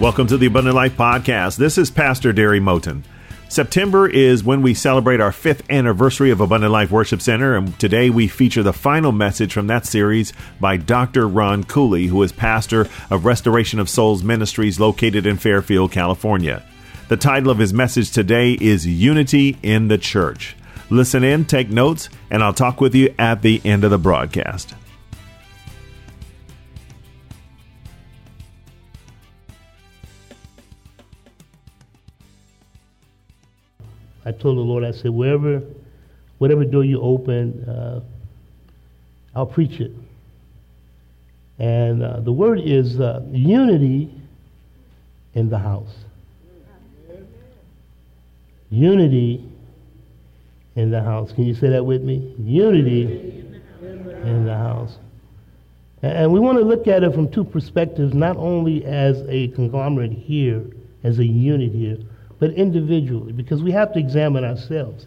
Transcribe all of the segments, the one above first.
Welcome to the Abundant Life Podcast. This is Pastor Derry Moten. September is when we celebrate our fifth anniversary of Abundant Life Worship Center, and today we feature the final message from that series by Dr. Ron Cooley, who is pastor of Restoration of Souls Ministries located in Fairfield, California. The title of his message today is Unity in the Church. Listen in, take notes, and I'll talk with you at the end of the broadcast. I told the Lord, I said, wherever, whatever door you open, uh, I'll preach it. And uh, the word is uh, unity in the house. Unity in the house. Can you say that with me? Unity in the house. And we want to look at it from two perspectives, not only as a conglomerate here, as a unit here, but individually, because we have to examine ourselves.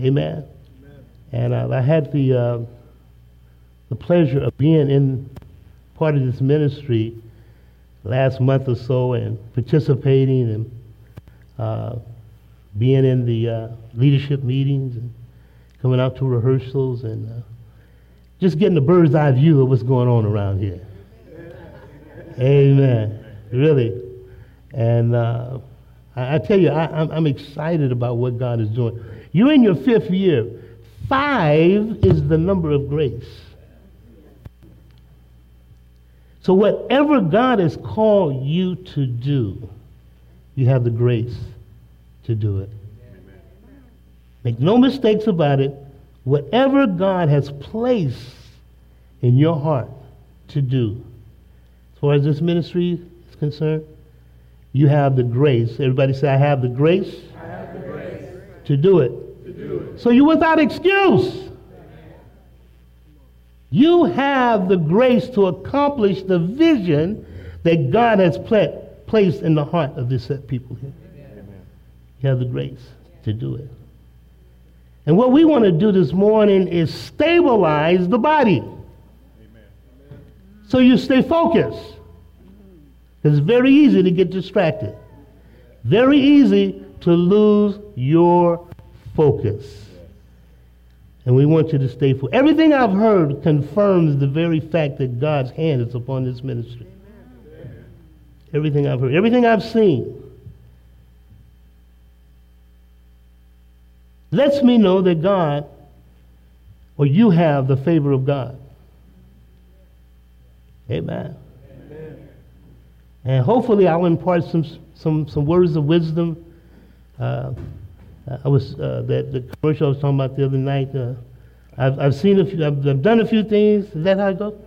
Amen. Amen. And uh, I had the uh, the pleasure of being in part of this ministry last month or so and participating and uh, being in the uh, leadership meetings and coming out to rehearsals and uh, just getting a bird's eye view of what's going on around here. Amen. Really. And uh, I, I tell you, I, I'm, I'm excited about what God is doing. You're in your fifth year. Five is the number of grace. So, whatever God has called you to do, you have the grace to do it. Make no mistakes about it. Whatever God has placed in your heart to do, as far as this ministry is concerned, you have the grace. Everybody say, I have the grace, have the grace to, do it. to do it. So you're without excuse. You have the grace to accomplish the vision that God has pla- placed in the heart of this set people here. Amen. You have the grace to do it. And what we want to do this morning is stabilize the body. Amen. So you stay focused. It's very easy to get distracted. Very easy to lose your focus. And we want you to stay focused. Everything I've heard confirms the very fact that God's hand is upon this ministry. Everything I've heard, everything I've seen lets me know that God or you have the favor of God. Amen. And hopefully I'll impart some, some, some words of wisdom. Uh, I was, uh, that the commercial I was talking about the other night, uh, I've, I've seen a few, I've, I've, done a few things. Is that how it goes?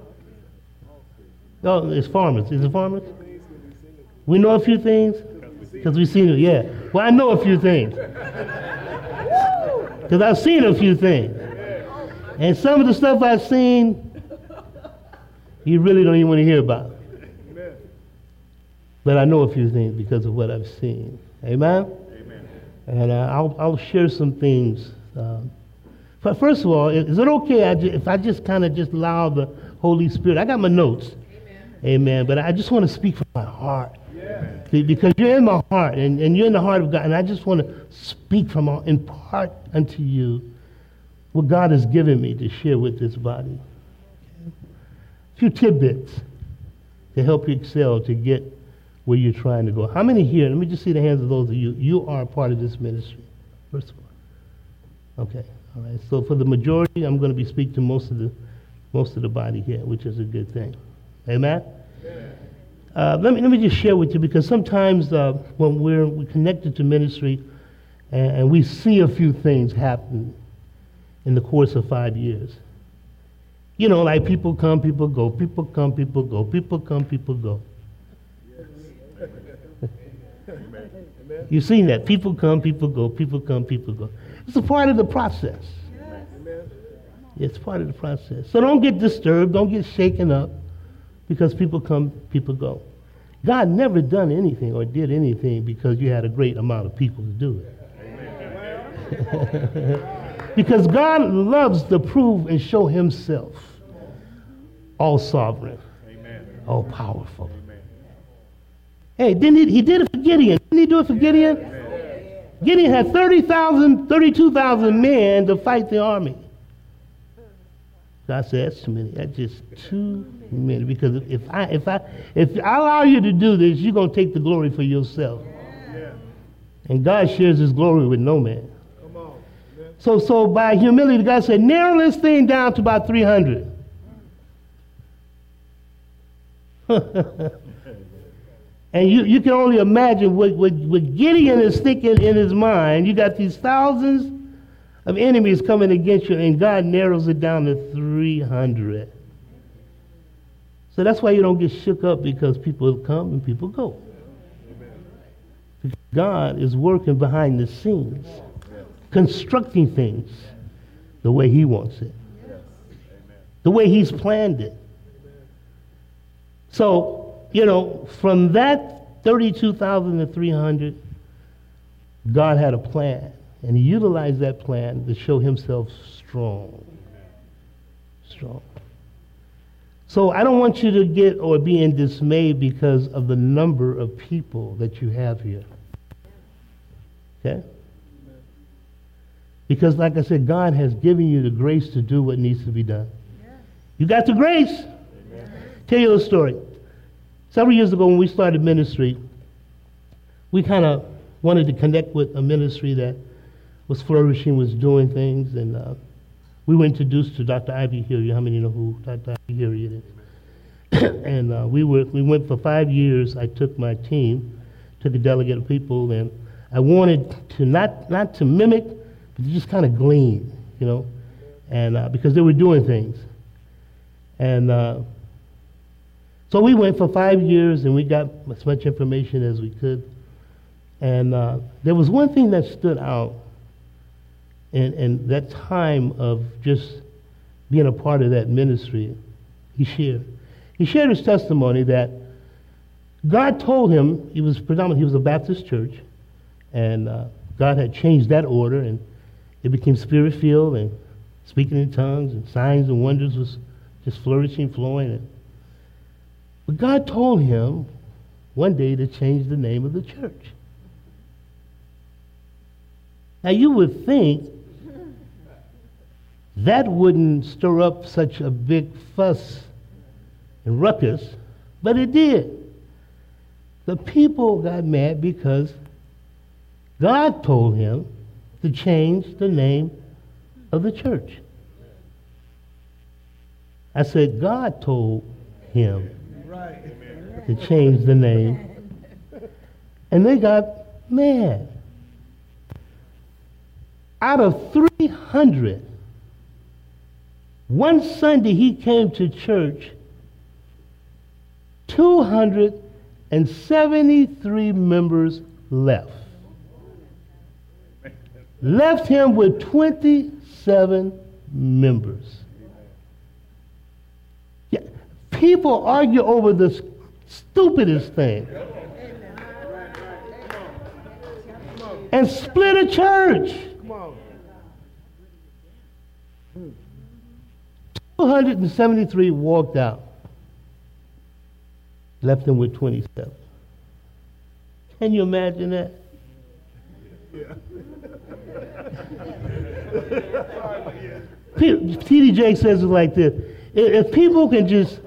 Oh, it's farmers. Is it farmers? We know a few things? Because we've seen it, yeah. Well, I know a few things. Because I've seen a few things. And some of the stuff I've seen, you really don't even want to hear about. But I know a few things because of what I've seen. Amen? Amen. And uh, I'll, I'll share some things. Um, but first of all, is it okay if I just kind of just allow the Holy Spirit? I got my notes. Amen. Amen. But I just want to speak from my heart. Yeah. Because you're in my heart and, and you're in the heart of God. And I just want to speak from, all, impart unto you what God has given me to share with this body. A few tidbits to help you excel, to get where you're trying to go. How many here? Let me just see the hands of those of you. You are a part of this ministry, first of all. Okay. All right. So for the majority, I'm going to be speaking to most of the most of the body here, which is a good thing. Amen. Uh, let me let me just share with you because sometimes uh, when we're, we're connected to ministry and, and we see a few things happen in the course of five years. You know, like people come, people go, people come, people go, people come, people go. You've seen that. People come, people go, people come, people go. It's a part of the process. It's part of the process. So don't get disturbed, don't get shaken up because people come, people go. God never done anything or did anything because you had a great amount of people to do it. because God loves to prove and show himself all sovereign, all powerful. Hey, didn't he, he did it for Gideon. Didn't he do it for Gideon? Gideon had 30,000, 32,000 men to fight the army. God said, that's too many. That's just too many. Because if I, if I, if I allow you to do this, you're going to take the glory for yourself. And God shares his glory with no man. So, so by humility, God said, narrow this thing down to about 300. and you, you can only imagine what, what, what Gideon is thinking in his mind. You got these thousands of enemies coming against you, and God narrows it down to 300. So that's why you don't get shook up because people come and people go. God is working behind the scenes, constructing things the way He wants it, the way He's planned it. So, you know, from that 32,300, God had a plan. And he utilized that plan to show himself strong. Strong. So I don't want you to get or be in dismay because of the number of people that you have here. Okay? Because, like I said, God has given you the grace to do what needs to be done. You got the grace. Tell you a story. Several years ago, when we started ministry, we kind of wanted to connect with a ministry that was flourishing, was doing things, and uh, we were introduced to Dr. I.V. Hilliard. How many know who Dr. I.V. is? and uh, we were we went for five years. I took my team, took a delegate of people, and I wanted to not not to mimic, but to just kind of glean, you know, and uh, because they were doing things, and uh, so we went for five years, and we got as much information as we could. And uh, there was one thing that stood out and, and that time of just being a part of that ministry, he shared. He shared his testimony that God told him, he was predominant, he was a Baptist church, and uh, God had changed that order, and it became spirit filled, and speaking in tongues, and signs and wonders was just flourishing, flowing. And, but God told him one day to change the name of the church. Now you would think that wouldn't stir up such a big fuss and ruckus, but it did. The people got mad because God told him to change the name of the church. I said, God told him to change the name. And they got mad. Out of 300 one Sunday he came to church, 273 members left. Left him with 27 members. People argue over the stupidest thing. And split a church. 273 walked out, left them with 27. Can you imagine that? Yeah. T.D. Jakes says it like this if people can just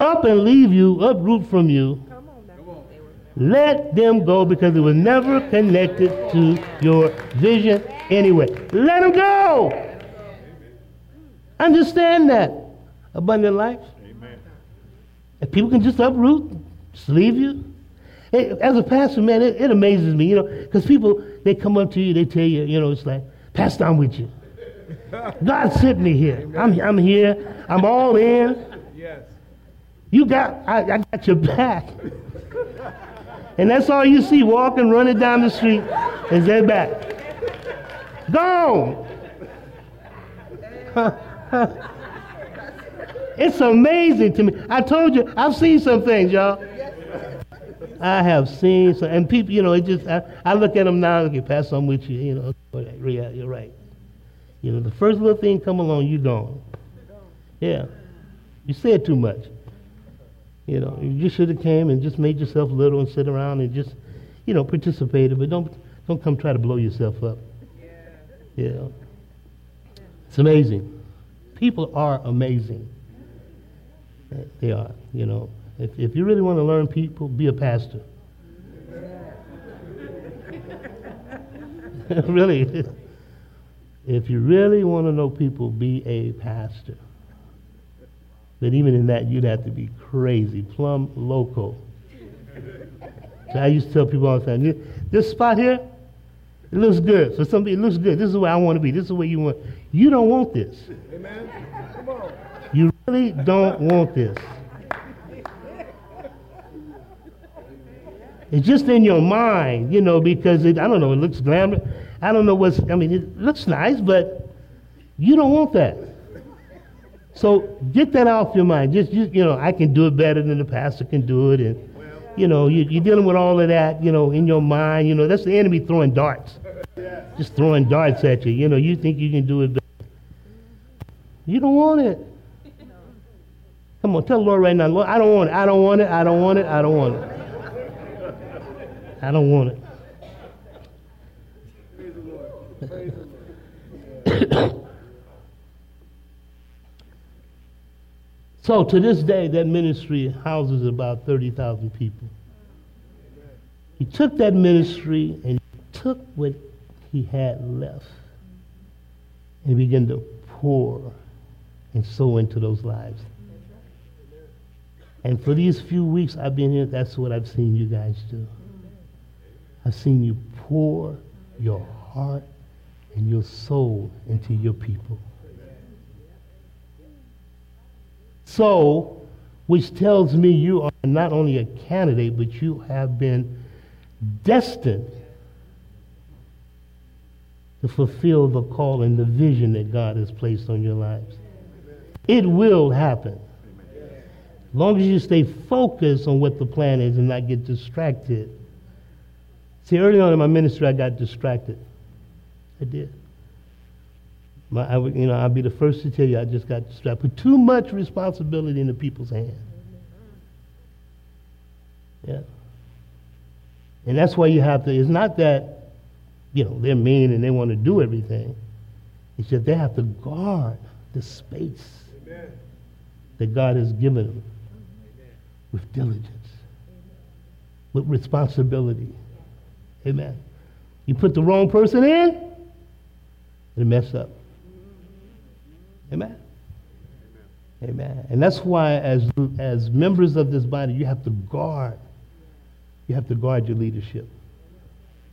up and leave you, uproot from you, let them go because it was never connected to your vision anyway. Let them go. Understand that. Abundant life. Amen. If people can just uproot, just leave you. as a pastor, man, it, it amazes me, you know, because people, they come up to you, they tell you, you know, it's like, Pastor, I'm with you. God sent me here. I'm, I'm here. I'm all in. You got, I, I got your back. and that's all you see walking, running down the street is their back. Gone. it's amazing to me. I told you, I've seen some things, y'all. I have seen some, and people, you know, it just, I, I look at them now, okay, pass on with you, you know, yeah, you're right. You know, the first little thing come along, you gone. Yeah. You said too much. You know, you just should have came and just made yourself little and sit around and just, you know, participated, but don't don't come try to blow yourself up. Yeah. You know. It's amazing. People are amazing. They are, you know. If, if you really want to learn people, be a pastor. really. If you really want to know people, be a pastor. But even in that, you'd have to be crazy, plumb loco. So I used to tell people all the time, this spot here, it looks good. So somebody, it looks good. This is where I want to be. This is where you want. You don't want this. Amen. Come on. You really don't want this. It's just in your mind, you know, because it, I don't know, it looks glamorous. I don't know what's, I mean, it looks nice, but you don't want that. So get that off your mind. Just, you, you know, I can do it better than the pastor can do it. And, you know, you, you're dealing with all of that, you know, in your mind. You know, that's the enemy throwing darts. Just throwing darts at you. You know, you think you can do it better. You don't want it. Come on, tell the Lord right now, Lord, I don't want it. I don't want it. I don't want it. I don't want it. I don't want it. so to this day, that ministry houses about 30,000 people. He took that ministry and took what he had left and began to pour and sow into those lives. And for these few weeks I've been here, that's what I've seen you guys do. I've seen you pour your heart and your soul into your people. So, which tells me you are not only a candidate, but you have been destined to fulfill the call and the vision that God has placed on your lives. It will happen. As long as you stay focused on what the plan is and not get distracted See, early on in my ministry, I got distracted. I did. My, I, you know, I'll be the first to tell you I just got strapped Put too much responsibility in the people's hands. Yeah. And that's why you have to, it's not that, you know, they're mean and they want to do everything. It's just they have to guard the space Amen. that God has given them Amen. with diligence, with responsibility. Amen. You put the wrong person in, it'll mess up. Amen. Amen. And that's why, as, as members of this body, you have to guard. You have to guard your leadership.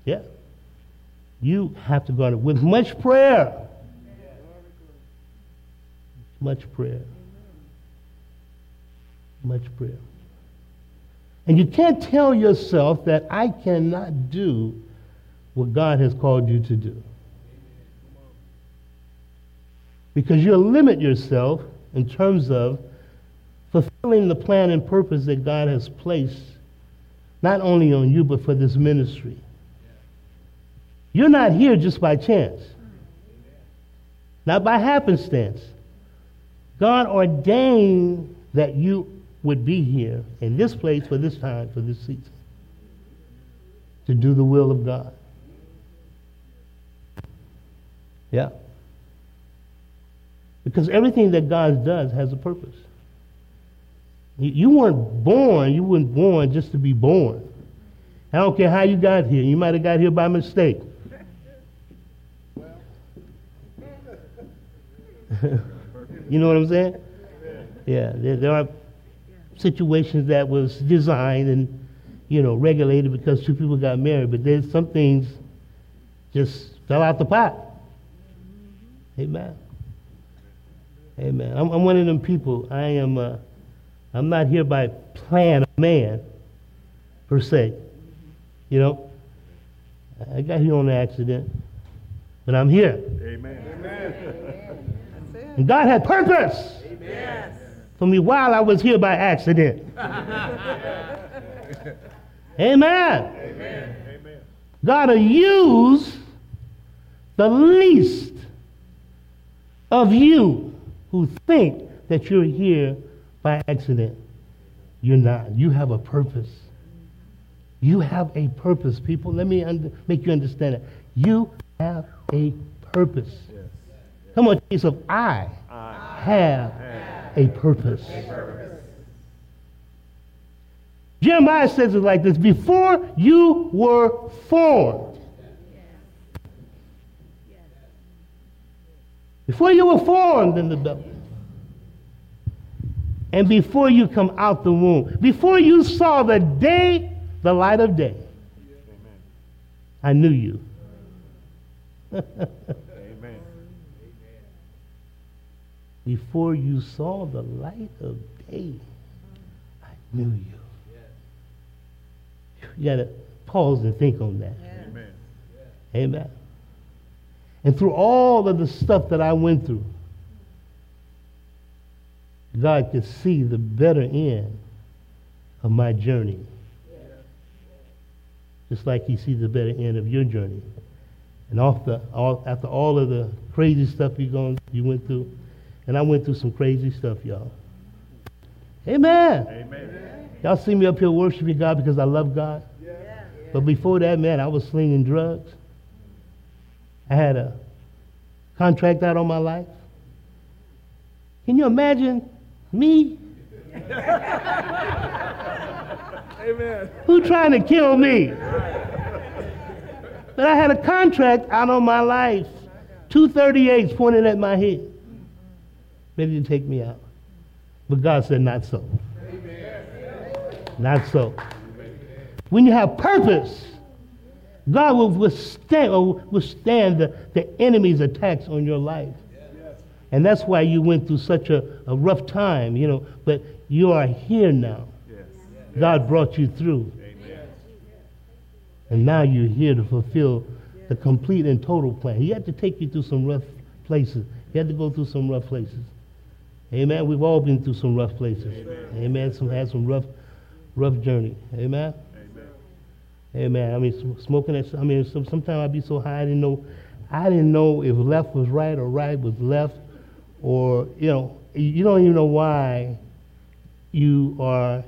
Yeah. You have to guard it with much prayer. Much prayer. Much prayer. And you can't tell yourself that I cannot do what God has called you to do. Because you'll limit yourself in terms of fulfilling the plan and purpose that God has placed not only on you, but for this ministry. You're not here just by chance, not by happenstance. God ordained that you would be here in this place for this time, for this season, to do the will of God. Yeah. Because everything that God does has a purpose. You weren't born, you weren't born just to be born. I don't care how you got here. You might have got here by mistake. you know what I'm saying? Yeah, there, there are situations that was designed and you know regulated because two people got married, but there's some things just fell out the pot. Amen. Amen. I'm, I'm one of them people. I am. Uh, I'm not here by plan of man, per se. You know, I got here on an accident, but I'm here. Amen. Amen. And God had purpose. Amen for me while I was here by accident. Amen. Amen. God will use the least of you who think that you're here by accident. You're not. You have a purpose. You have a purpose, people. Let me under, make you understand it. You have a purpose. Yes. Come on, yourself. I, I have, have a, purpose. a purpose. Jeremiah says it like this Before you were formed, before you were formed in the belly, and before you come out the womb, before you saw the day, the light of day, I knew you. Amen. Before you saw the light of day, I knew you. You got to pause and think on that. Amen. Amen. And through all of the stuff that I went through, God could see the better end of my journey. Just like he sees the better end of your journey. And after all, after all of the crazy stuff you, going, you went through, and I went through some crazy stuff, y'all. Amen. Amen. Y'all see me up here worshiping God because I love God. Yeah. But before that, man, I was slinging drugs. I had a contract out on my life. Can you imagine me? Amen. Who trying to kill me? But I had a contract out on my life. 238s pointing at my head. Ready to take me out. But God said, not so. Not so. When you have purpose, God will withstand, withstand the, the enemy's attacks on your life. And that's why you went through such a, a rough time, you know, but you are here now. God brought you through. And now you're here to fulfill the complete and total plan. He had to take you through some rough places. He had to go through some rough places. Amen. We've all been through some rough places. Amen. Amen. Some had some rough, rough journey. Amen. Amen. Amen. I mean, smoking. At, I mean, sometimes I'd be so high I didn't know. I didn't know if left was right or right was left, or you know, you don't even know why you are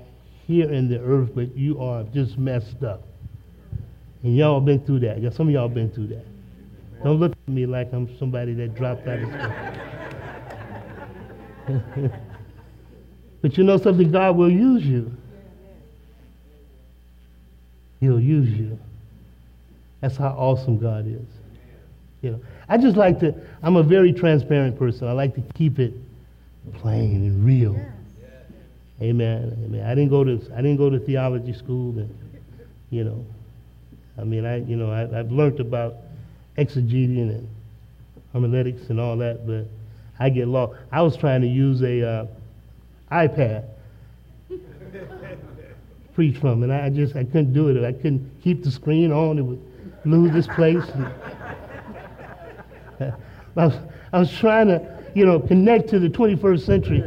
here in the earth, but you are just messed up. And y'all been through that. Some of y'all been through that. Don't look at me like I'm somebody that dropped out of school. but you know something? God will use you. He'll use you. That's how awesome God is. You know, I just like to. I'm a very transparent person. I like to keep it plain and real. Amen. Amen. I didn't go to. I didn't go to theology school, and you know, I mean, I you know I, have learned about exegeting and homiletics and all that, but I get lost. I was trying to use a uh, iPad preach from, and I just I couldn't do it. I couldn't keep the screen on; it would lose its place. I was, I was trying to, you know, connect to the 21st century.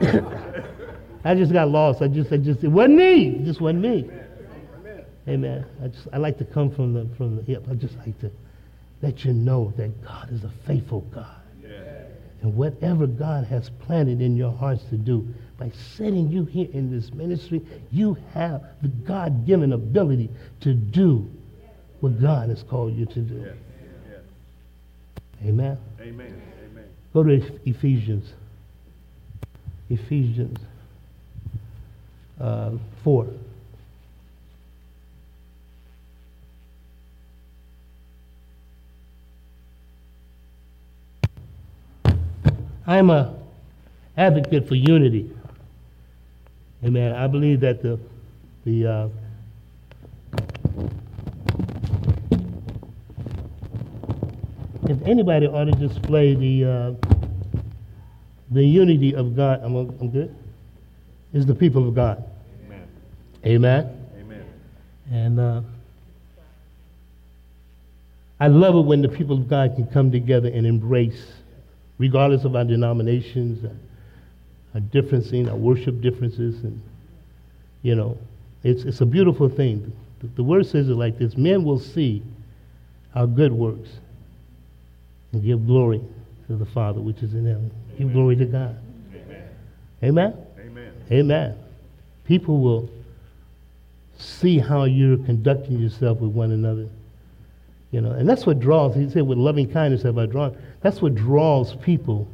I just got lost. I just, I just, it wasn't me. It just wasn't me. Amen. I just I like to come from the from the hip. I just like to let you know that God is a faithful God. Yeah. And whatever God has planted in your hearts to do, by setting you here in this ministry, you have the God given ability to do what God has called you to do. Yeah. Yeah. Amen. Amen. Amen. Go to Ephesians. Ephesians uh, 4. I'm a advocate for unity. Amen. I believe that the the uh, if anybody ought to display the uh, the unity of God, I'm, I'm good. Is the people of God. Amen. Amen. Amen. And uh, I love it when the people of God can come together and embrace regardless of our denominations, our differences, our worship differences, and you know, it's it's a beautiful thing. The, the word says it like this: Men will see our good works and give glory to the Father which is in heaven. Give glory to God. Amen. Amen. Amen. Amen. people will see how you're conducting yourself with one another. You know, and that's what draws, he said, with loving kindness have I drawn. That's what draws people.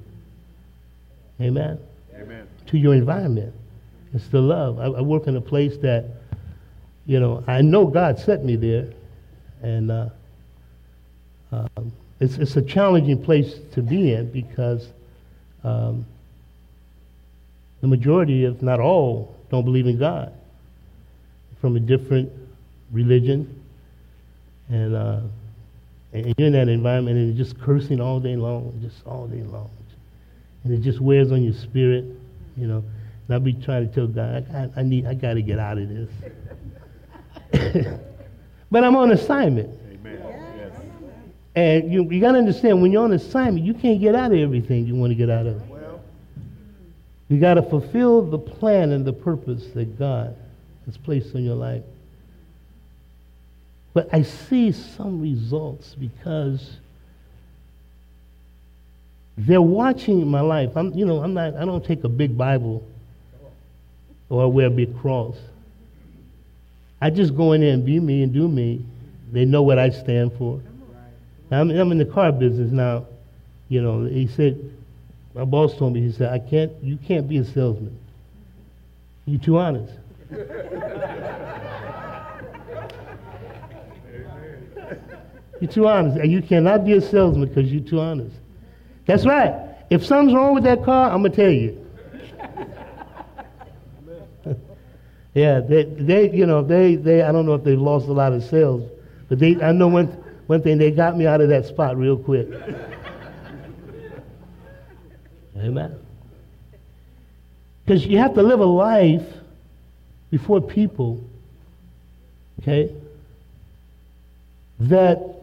Amen. Amen. To your environment. It's the love. I, I, work in a place that, you know, I know God set me there. And uh, um, it's, it's a challenging place to be in because um, the majority, if not all, don't believe in God from a different religion. And, uh, and you're in that environment and just cursing all day long, just all day long. And it just wears on your spirit, you know. And I'll be trying to tell God, I, I need, I got to get out of this. but I'm on assignment. Amen. Yes. And you, you got to understand, when you're on assignment, you can't get out of everything you want to get out of. Well. You got to fulfill the plan and the purpose that God has placed in your life. But I see some results because they're watching my life. I'm, you know, I'm not, I don't take a big Bible or I wear a big cross. I just go in there and be me and do me. They know what I stand for. I'm, I'm in the car business now. You know, he said, my boss told me, he said, I can't, you can't be a salesman. You're too honest. you're too honest. And you cannot be a salesman because you're too honest. That's right. If something's wrong with that car, I'm going to tell you. yeah, they, they, you know, they, they, I don't know if they've lost a lot of sales, but they, I know one, one thing, they got me out of that spot real quick. Amen. Because you have to live a life before people, okay, that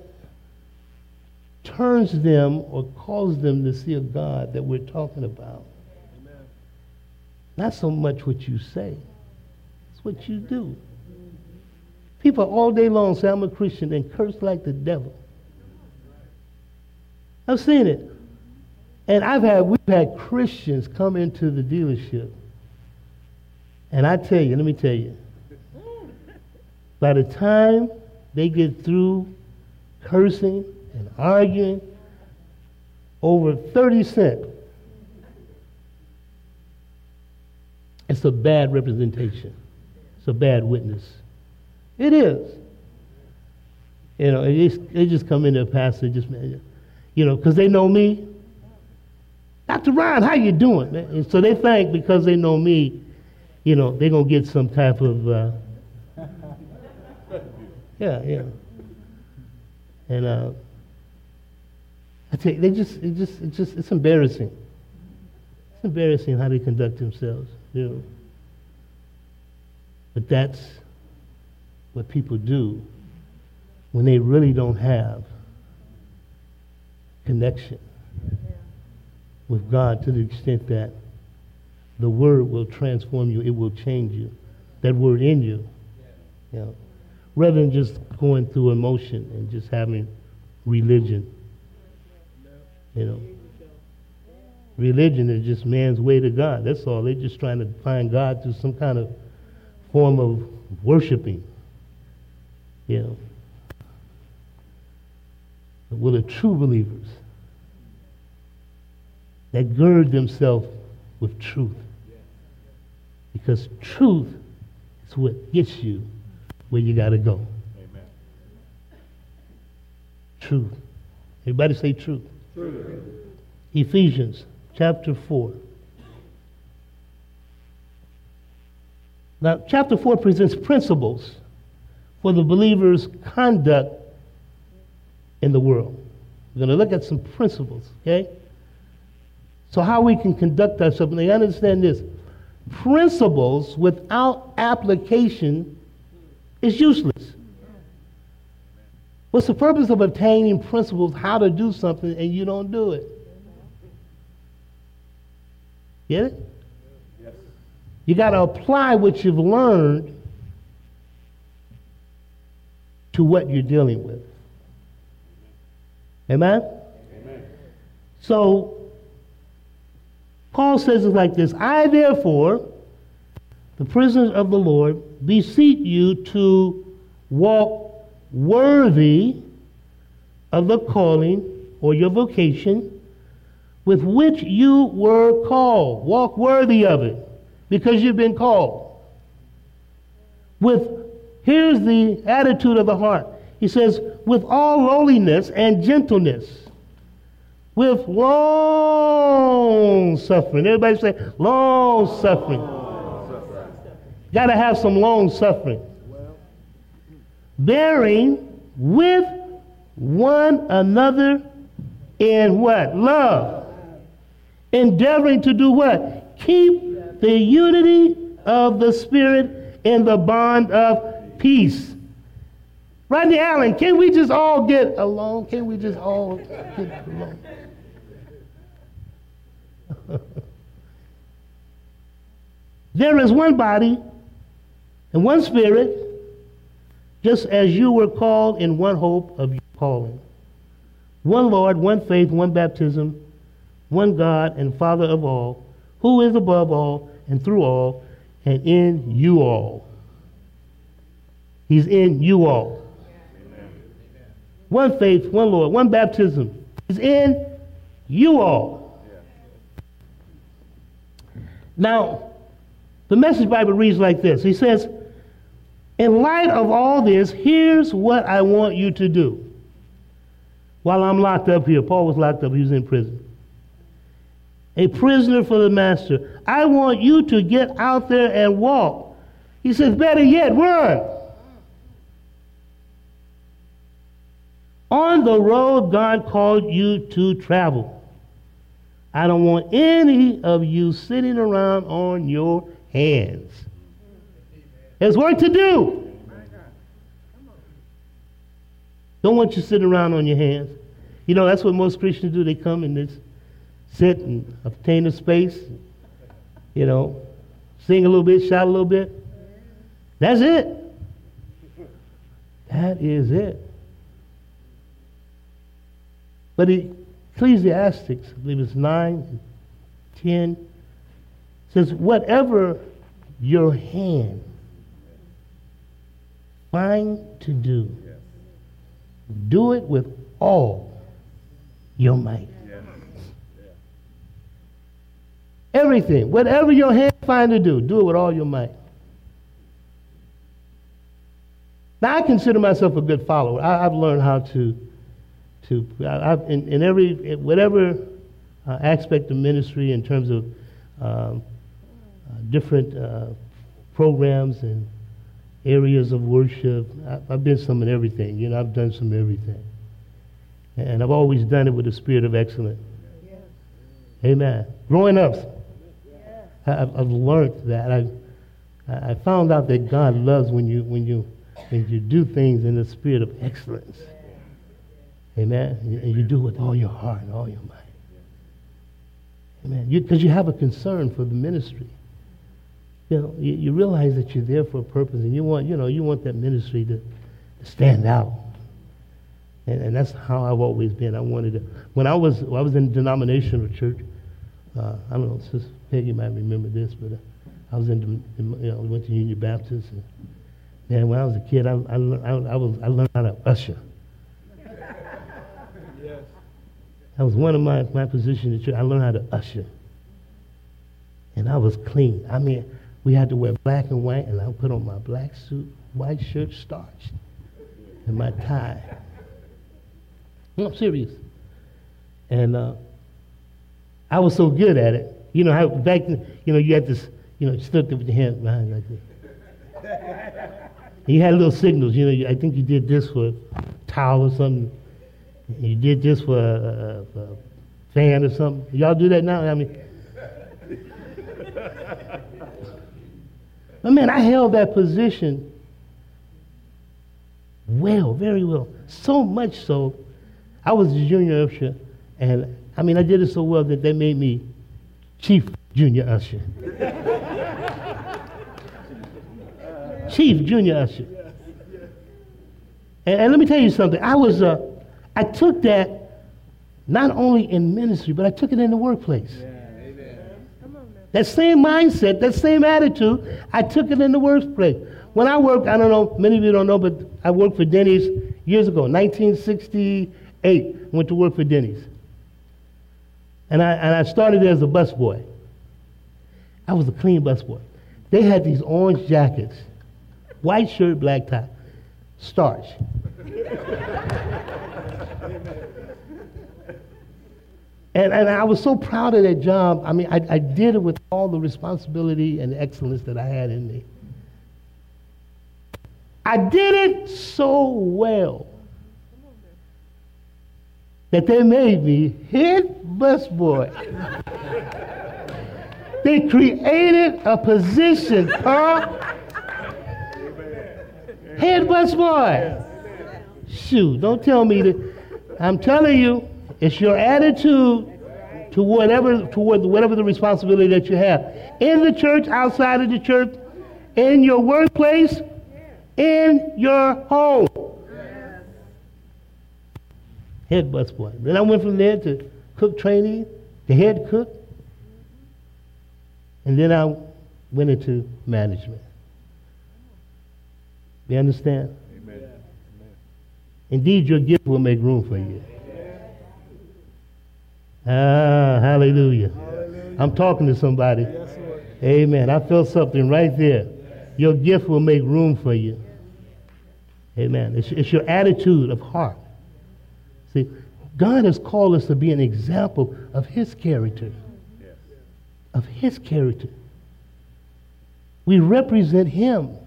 turns them or calls them to see a God that we're talking about. Amen. Not so much what you say, it's what you do. People all day long say, I'm a Christian, and curse like the devil. I've seen it. And I've had, we've had Christians come into the dealership. And I tell you, let me tell you, by the time they get through cursing and arguing over 30 cents, it's a bad representation. It's a bad witness. It is. You know, they just, just come in there, pastor, just, you know, because they know me. Dr. Ryan, how you doing? Man? And so they think because they know me, you know, they're going to get some type of, uh, yeah, yeah. And uh, They just, it just, it just, it's embarrassing. It's embarrassing how they conduct themselves, you know. But that's what people do when they really don't have connection with God to the extent that the word will transform you, it will change you. That word in you. You know, rather than just going through emotion and just having religion. You know. Religion is just man's way to God. That's all. They're just trying to find God through some kind of form of worshiping. You know. But we're the true believers that gird themselves with truth. Because truth is what gets you where you got to go. Amen. Truth. Everybody say truth. Ephesians chapter 4. Now, chapter 4 presents principles for the believer's conduct in the world. We're going to look at some principles, okay? So, how we can conduct ourselves, and they understand this principles without application is useless. What's the purpose of obtaining principles how to do something and you don't do it? Get it? You got to apply what you've learned to what you're dealing with. Amen? Amen. So, Paul says it like this I, therefore, the prisoners of the Lord, beseech you to walk worthy of the calling or your vocation with which you were called. Walk worthy of it because you've been called. With, here's the attitude of the heart. He says, with all lowliness and gentleness, with long suffering. Everybody say, long suffering. Got to have some long suffering. Bearing with one another in what? Love. Endeavoring to do what? Keep the unity of the Spirit in the bond of peace. Rodney Allen, can we just all get along? Can we just all get along? there is one body and one spirit, just as you were called in one hope of your calling. One Lord, one faith, one baptism, one God and Father of all, who is above all and through all and in you all. He's in you all. One faith, one Lord, one baptism. He's in you all. Now, the Message Bible reads like this He says, In light of all this, here's what I want you to do. While I'm locked up here, Paul was locked up, he was in prison. A prisoner for the master. I want you to get out there and walk. He says, Better yet, run. On the road God called you to travel. I don't want any of you sitting around on your hands. There's work to do. Don't want you sitting around on your hands. You know, that's what most Christians do. They come and just sit and obtain a space, you know, sing a little bit, shout a little bit. That's it. That is it. But Ecclesiastics, I believe it's 9, 10, says, whatever your hand find to do, do it with all your might. Everything, whatever your hand find to do, do it with all your might. Now, I consider myself a good follower. I, have learned how to to I, in, in, every whatever uh, aspect of ministry in terms of um, uh, different uh, programs and areas of worship. I, I've been some in everything. You know, I've done some everything, and I've always done it with a spirit of excellence. Amen. Growing up, I've, I've learned that. I I found out that God loves when you when you when you do things in the spirit of excellence. Amen. And you do it with all your heart and all your mind. Amen. Because you, you, have a concern for the ministry. You know, you, you, realize that you're there for a purpose, and you want, you know, you want that ministry to, to stand out. And, and, that's how I've always been. I wanted to. When I was, I was in denominational church. Uh, I don't know, Sister Peggy might remember this, but uh, I was in, you know, went to Union Baptist. And, man, when I was a kid, I, I, I, I was, I learned how to usher. Yes. That was one of my, my positions in church. I learned how to usher. And I was clean. I mean, we had to wear black and white, and I put on my black suit, white shirt starched, and my tie. No, I'm serious. And uh, I was so good at it. You know, how back then, you know, you had this, you know, stood with your hands behind like this. you had little signals, you know, I think you did this for a towel or something. You did this for a, a fan or something. Y'all do that now? I mean, but man, I held that position well, very well. So much so, I was a junior usher, and I mean, I did it so well that they made me chief junior usher. chief junior usher. And, and, let me tell you something. I was uh, I took that not only in ministry, but I took it in the workplace. Yeah, That same mindset, that same attitude, I took it in the workplace. When I worked, I don't know, many of you don't know, but I worked for Denny's years ago, 1968. Went to work for Denny's. And I, and I started as a busboy. I was a clean busboy. They had these orange jackets, white shirt, black tie, starch. And, and I was so proud of that job. I mean, I, I did it with all the responsibility and excellence that I had in me. I did it so well that they made me head busboy. they created a position, huh? Head busboy. Shoot, don't tell me that. I'm telling you, it's your attitude to whatever toward whatever the responsibility that you have in the church, outside of the church, in your workplace, in your home. Head busboy. Then I went from there to cook training, the head cook, and then I went into management. You understand? Amen. Indeed, your gift will make room for you. Ah, hallelujah. hallelujah. I'm talking to somebody. Yes, Amen. I felt something right there. Your gift will make room for you. Amen. It's, it's your attitude of heart. See, God has called us to be an example of His character. Of His character. We represent Him.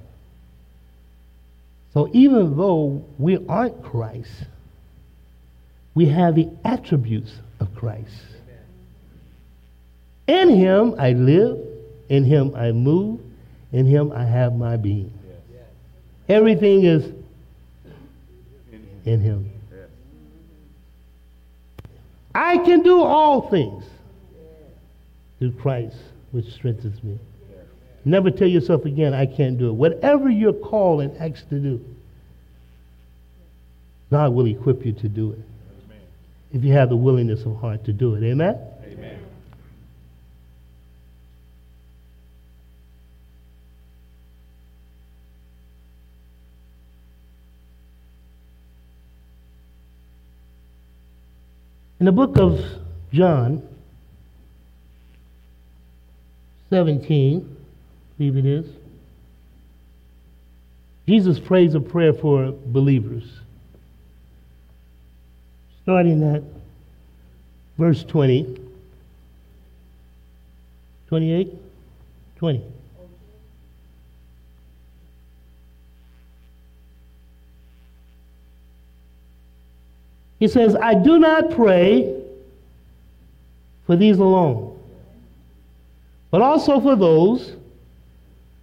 So even though we aren't Christ, we have the attributes of Christ. In Him I live, in Him I move, in Him I have my being. Everything is in Him. I can do all things through Christ, which strengthens me. Never tell yourself again, I can't do it. Whatever you're called and asked to do, God will equip you to do it. If you have the willingness of heart to do it. Amen? Amen. In the book of John 17, I believe it is, Jesus prays a prayer for believers. Starting at verse 20, 28, 20. He says, I do not pray for these alone, but also for those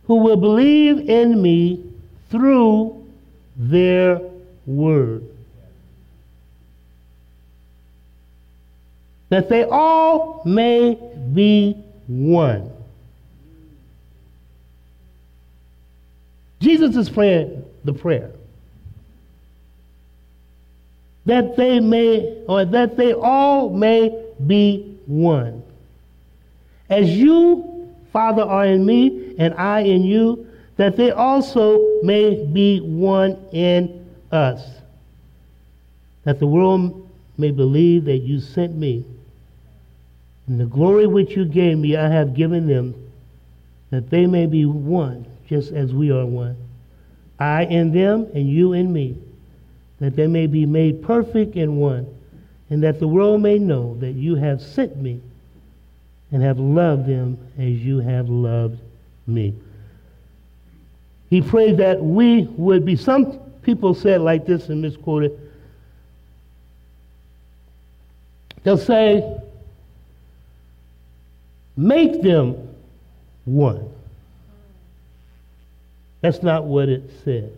who will believe in me through their word. That they all may be one. Jesus is praying the prayer that they may, or that they all may be one. As you, Father, are in me, and I in you, that they also may be one in us. That the world may believe that you sent me. And the glory which you gave me, I have given them, that they may be one, just as we are one. I in them, and you in me that they may be made perfect in one, and that the world may know that you have sent me and have loved them as you have loved me. He prayed that we would be, some people said like this and misquoted. They'll say, make them one. That's not what it said.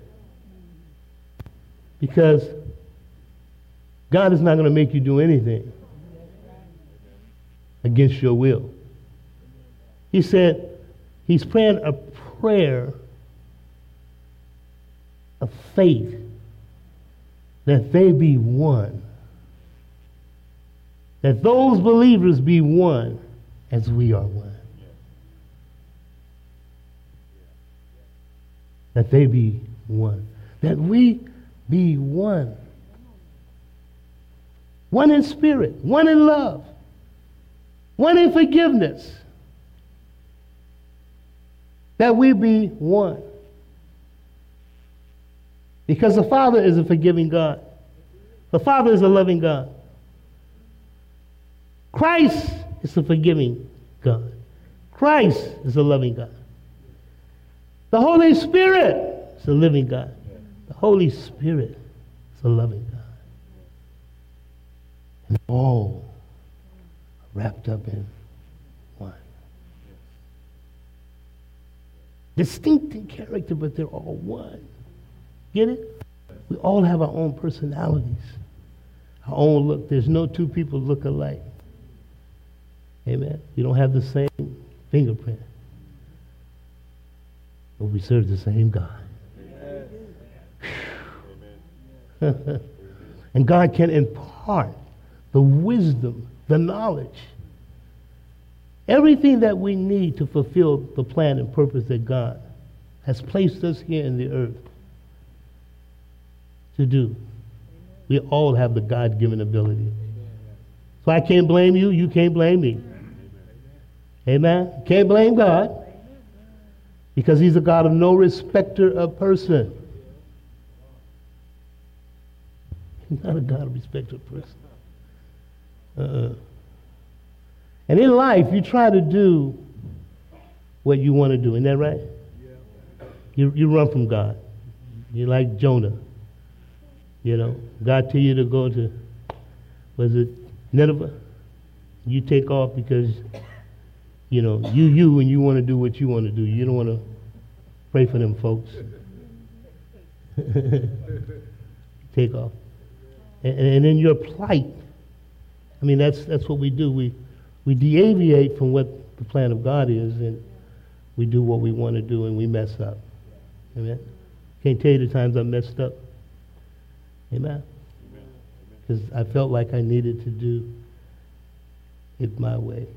Because God is not going to make you do anything against your will. He said he's praying a prayer of faith that they be one. That those believers be one as we are one. That they be one. That we be one. One in spirit, one in love, one in forgiveness. That we be one. Because the Father is a forgiving God, the Father is a loving God. Christ is a forgiving God. Christ is a loving God. The Holy Spirit is a living God. The Holy Spirit is a loving God. And all wrapped up in one. Distinct in character, but they're all one. Get it? We all have our own personalities, our own look. There's no two people look alike. Amen. We don't have the same fingerprint. But we serve the same God. and God can impart the wisdom, the knowledge, everything that we need to fulfill the plan and purpose that God has placed us here in the earth to do. We all have the God given ability. So I can't blame you, you can't blame me. Amen. Can't blame God because He's a God of no respecter of person. He's not a God of respect of person. Uh-uh. And in life, you try to do what you want to do. Isn't that right? You, you run from God. You're like Jonah. You know, God tell you to go to, was it Nineveh? You take off because you know, you you and you want to do what you want to do. You don't want to pray for them folks. Take off. And, and in your plight, I mean, that's, that's what we do. We, we deviate from what the plan of God is, and we do what we want to do, and we mess up. Amen? Can't tell you the times I messed up. Amen? Because I felt like I needed to do it my way.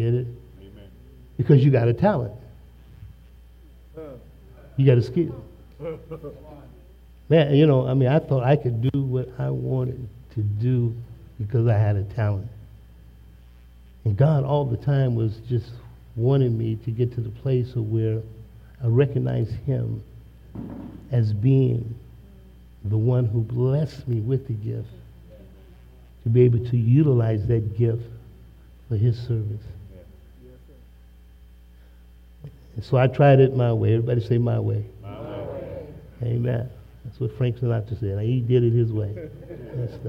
Get it? Amen. Because you got a talent. You got a skill. Man, you know, I mean, I thought I could do what I wanted to do because I had a talent. And God all the time was just wanting me to get to the place of where I recognize Him as being the one who blessed me with the gift, to be able to utilize that gift for His service. And so I tried it my way. Everybody say my way. My way. Amen. That's what Frank Sinatra said. He did it his way.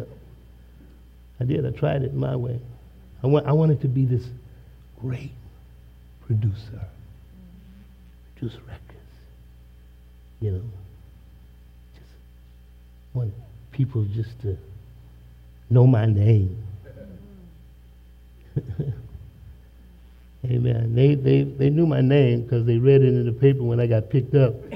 I did. I tried it my way. I, want, I wanted to be this great producer, produce records. You know, just want people just to know my name. Amen. They, they, they knew my name because they read it in the paper when I got picked up.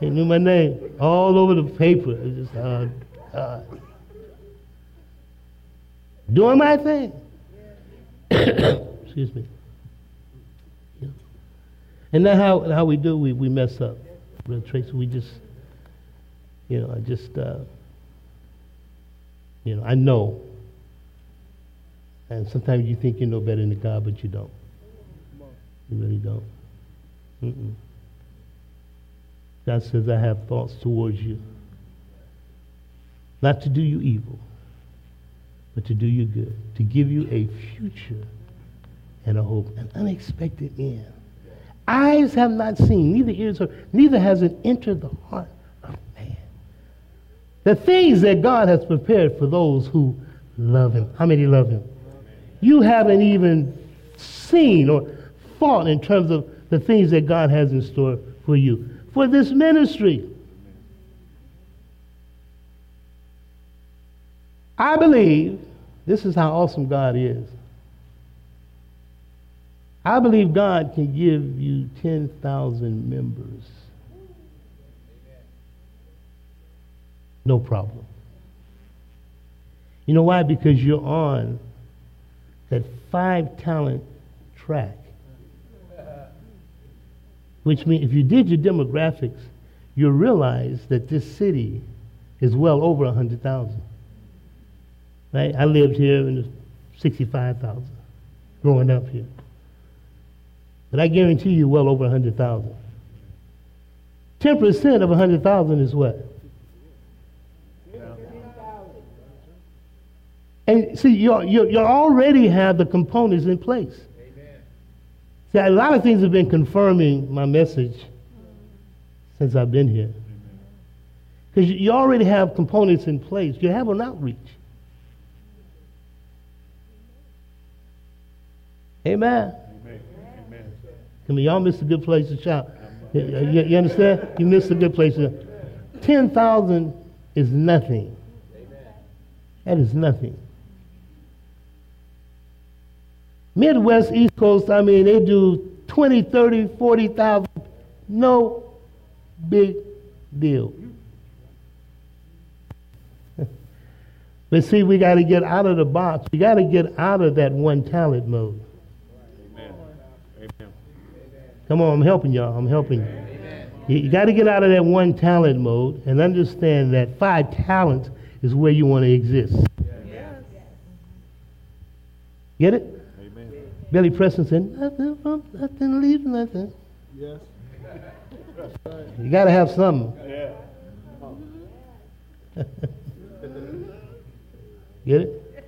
they knew my name all over the paper. It was just, uh, uh, doing my thing. Excuse me. Yeah. And that's how, how we do, we, we mess up. Brother Tracy, we just, you know, I just, uh, you know, I know. And sometimes you think you know better than God, but you don't. You really don't. Mm-mm. God says, I have thoughts towards you. Not to do you evil, but to do you good. To give you a future and a hope, an unexpected end. Eyes have not seen, neither ears heard, neither has it entered the heart the things that God has prepared for those who love Him. How many love Him? You haven't even seen or thought in terms of the things that God has in store for you, for this ministry. I believe this is how awesome God is. I believe God can give you 10,000 members No problem. You know why? Because you're on that five talent track. Which means if you did your demographics, you'll realize that this city is well over 100,000. Right? I lived here in the 65,000 growing up here. But I guarantee you well over 100,000. 10% of 100,000 is what? And see, you, you, already have the components in place. Amen. See, a lot of things have been confirming my message since I've been here. Because you, already have components in place. You have an outreach. Amen. Amen. Come on, y'all missed a good place to shout. You, you, you understand? You missed a good place. To... 10,000 is nothing. That is nothing. Midwest, East Coast, I mean, they do 20, 30, 40,000. No big deal. but see, we got to get out of the box. We got to get out of that one talent mode. Amen. Amen. Come on, I'm helping y'all. I'm helping you. You, you got to get out of that one talent mode and understand that five talents is where you want to exist. Yes. Get it? Billy Preston said, nothing from nothing leaves nothing. Yes. You got to have something. Yeah. Get it?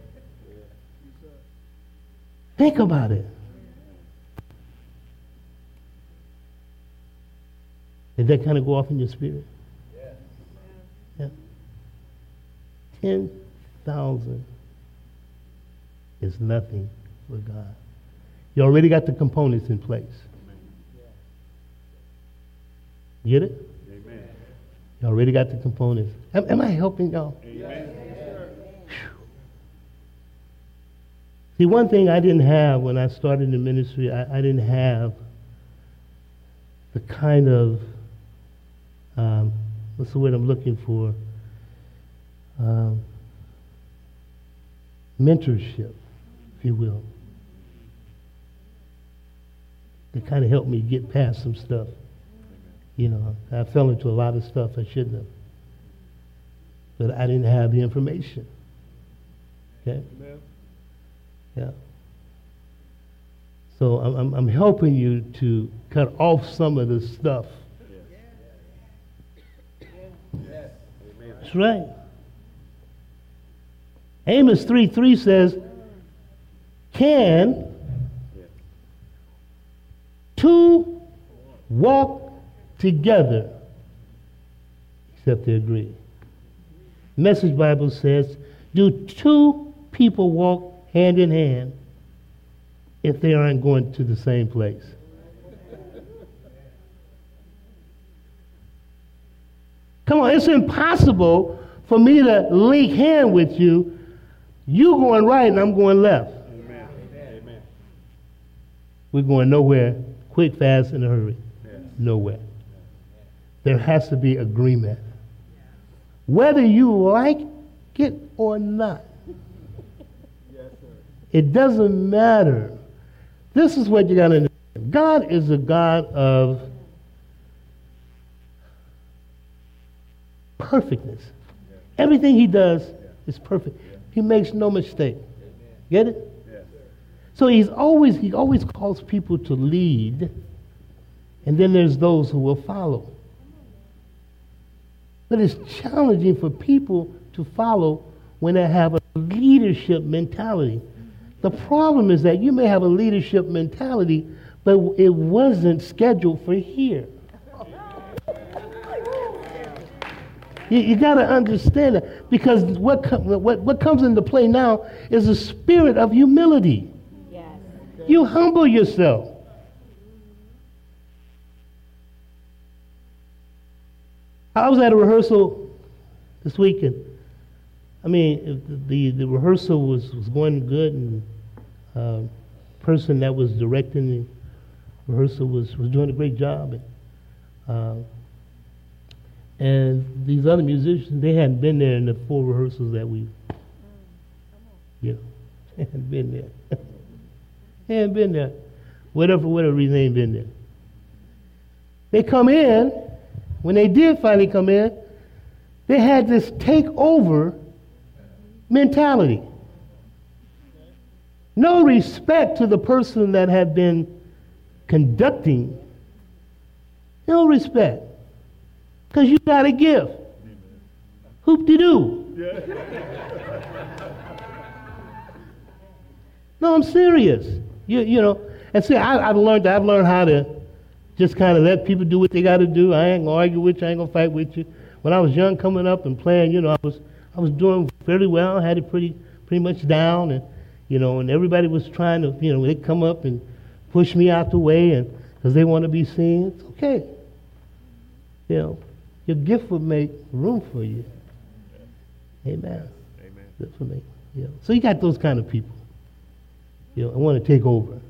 Think about it. Did that kind of go off in your spirit? Yeah. yeah. 10,000 is nothing for God. You already got the components in place. Get it? Amen. You already got the components. Am, am I helping y'all? Amen. See, one thing I didn't have when I started the ministry, I, I didn't have the kind of, um, what's the word I'm looking for? Um, mentorship, if you will it kind of helped me get past some stuff. You know, I fell into a lot of stuff I shouldn't have. But I didn't have the information. Okay? Yeah. So I'm, I'm, I'm helping you to cut off some of the stuff. That's right. Amos 3 3 says, Can Two walk together except they agree. Message Bible says, do two people walk hand in hand if they aren't going to the same place? Come on, it's impossible for me to link hand with you. You going right and I'm going left. Amen. We're going nowhere quick, fast, in a hurry. Yes. Nowhere. There has to be agreement. Whether you like it or not. It doesn't matter. This is what you got to know. God is a God of perfectness. Everything he does is perfect. He makes no mistake. Get it? So he's always, he always calls people to lead, and then there's those who will follow. But it's challenging for people to follow when they have a leadership mentality. The problem is that you may have a leadership mentality, but it wasn't scheduled for here. You, you got to understand that because what, com- what, what comes into play now is a spirit of humility. You humble yourself. I was at a rehearsal this weekend. I mean, the, the rehearsal was, was going good, and uh, person that was directing the rehearsal was, was doing a great job. And, uh, and these other musicians, they hadn't been there in the four rehearsals that we, you know. ain't been there. ain't been there. Whatever, for whatever reason, ain't been there. They come in. When they did finally come in, they had this take over mentality. No respect to the person that had been conducting. No respect. Because you got to give. Hoop de doo. no, I'm serious. You, you know, and see, I, have learned, I've learned how to just kind of let people do what they got to do. I ain't gonna argue with you. I ain't gonna fight with you. When I was young, coming up and playing, you know, I was I was doing fairly well. I had it pretty pretty much down, and you know, and everybody was trying to, you know, they come up and push me out the way, and because they want to be seen. It's okay. You know, your gift will make room for you. Amen. Amen. Good for me. Yeah. so you got those kind of people. You know, I want to take over.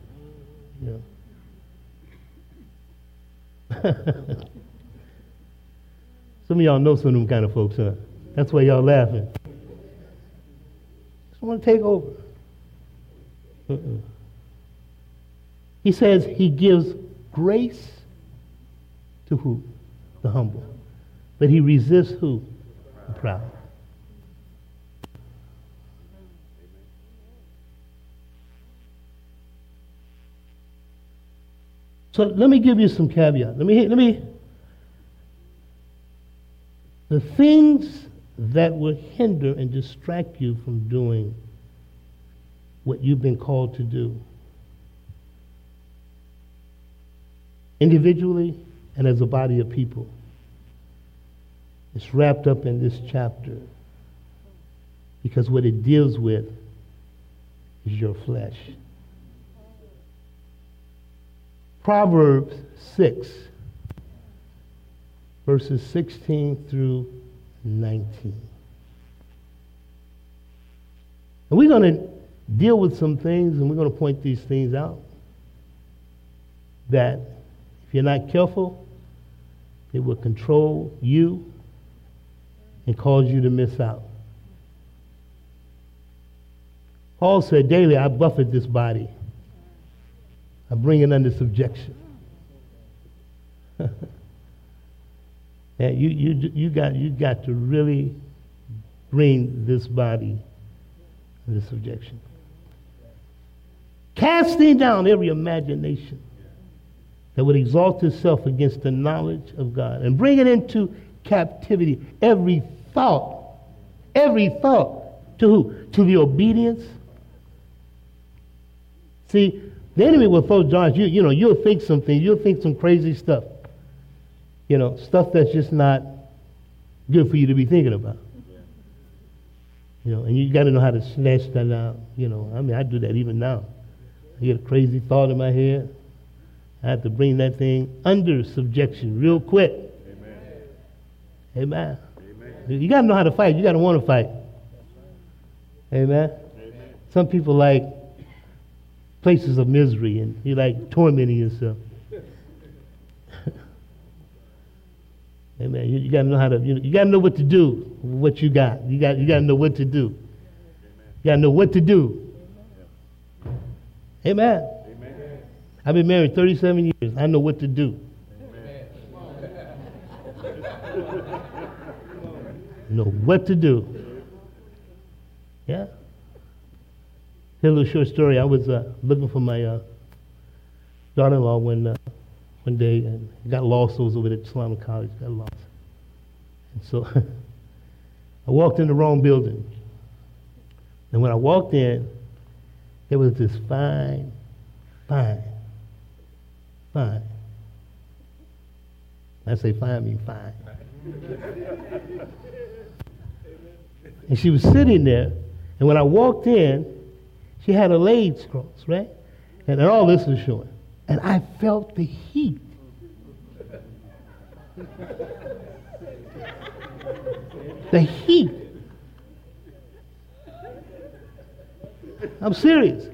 You know. some of y'all know some of them kind of folks, huh? That's why y'all laughing. Just want to take over. Uh-uh. He says he gives grace to who? The humble. But he resists who? The proud. So let me give you some caveat. Let me, let me, the things that will hinder and distract you from doing what you've been called to do, individually and as a body of people, it's wrapped up in this chapter because what it deals with is your flesh. Proverbs 6, verses 16 through 19. And we're going to deal with some things and we're going to point these things out that if you're not careful, it will control you and cause you to miss out. Paul said, Daily I buffet this body I bring it under subjection. yeah, you, you, you, got, you got to really bring this body under subjection. Casting down every imagination that would exalt itself against the knowledge of God and bring it into captivity every thought, every thought to who? To the obedience. See, the enemy will throw darts. You, you know, you'll think something. You'll think some crazy stuff. You know, stuff that's just not good for you to be thinking about. You know, and you got to know how to snatch that out. You know, I mean, I do that even now. I get a crazy thought in my head. I have to bring that thing under subjection real quick. Amen. Amen. You got to know how to fight. You got to want to fight. Amen. Amen. Some people like places of misery and you're like tormenting yourself. Amen. You, you got to know how to. You, you got to know what to do. What you got. You got. You got to know what to do. You got to know what to do. Amen. Amen. I've been married 37 years. I know what to do. know what to do. Yeah. Tell a little short story. I was uh, looking for my uh, daughter-in-law when uh, one day and got lost. I was over at Islamic College. Got lost, and so I walked in the wrong building. And when I walked in, there was this fine, fine, fine. I say fine, I mean fine. and she was sitting there, and when I walked in, she had her legs crossed, right? And all this was showing. And I felt the heat. the heat. I'm serious.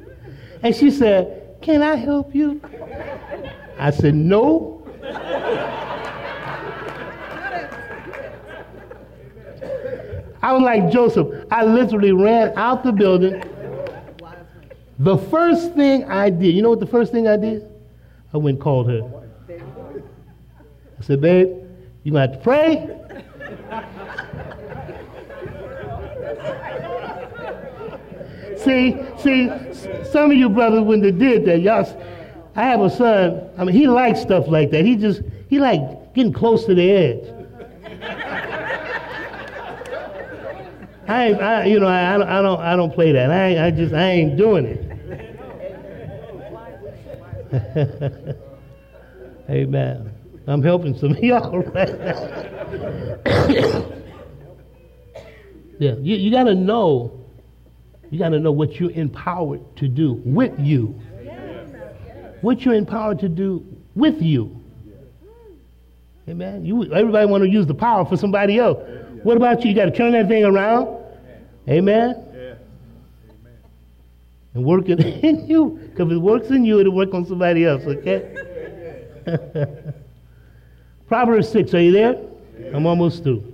And she said, Can I help you? I said, No. I was like Joseph. I literally ran out the building The first thing I did, you know what the first thing I did? I went and called her. I said, babe, you're going to have to pray. see, see, some of you brothers wouldn't have did that. Y'all, I have a son. I mean, he likes stuff like that. He just, he like getting close to the edge. I, I, you know, I, I don't, I don't play that. I, I just, I ain't doing it. Amen. I'm helping some of y'all right now. yeah, you, you got to know. You got to know what you're empowered to do with you. What you're empowered to do with you. Amen. You, everybody want to use the power for somebody else. What about you? You got to turn that thing around. Amen. And working in you. Because if it works in you, it'll work on somebody else, okay? Proverbs 6, are you there? I'm almost through.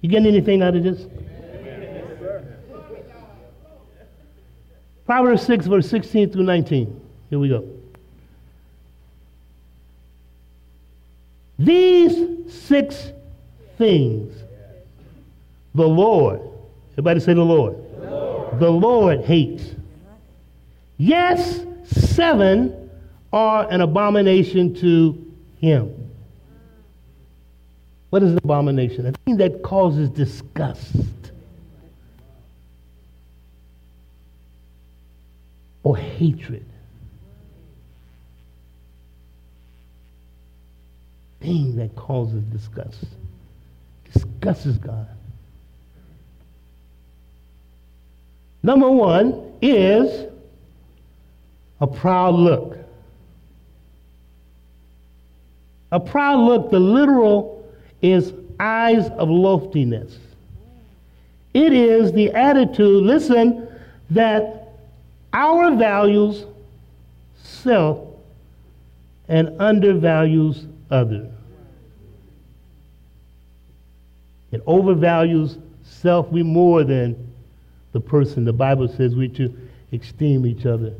You getting anything out of this? Proverbs 6, verse 16 through 19. Here we go. These six things the Lord, everybody say the Lord. The Lord, the Lord hates. Yes, seven are an abomination to him. What is an abomination? A thing that causes disgust or hatred. Thing that causes disgust. Disgusts God. Number one is a proud look. A proud look, the literal is eyes of loftiness. It is the attitude, listen, that our values self and undervalues other. It overvalues self we more than the person. The Bible says we to esteem each other.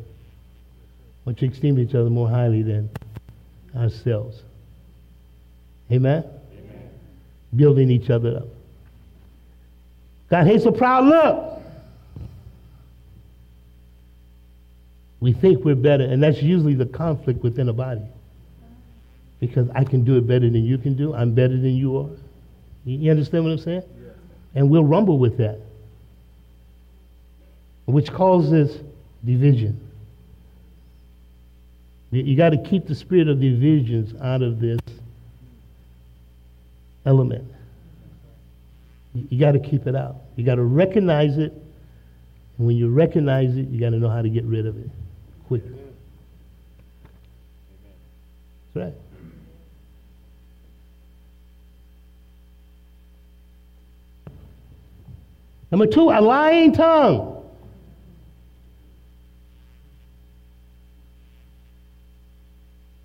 We to esteem each other more highly than ourselves. Amen? Amen? Building each other up. God hates a proud look. We think we're better, and that's usually the conflict within a body. Because I can do it better than you can do. I'm better than you are. You understand what I'm saying? And we'll rumble with that, which causes division. You got to keep the spirit of divisions out of this element. You got to keep it out. You got to recognize it. And when you recognize it, you got to know how to get rid of it quickly. That's right. Number two, a lying tongue.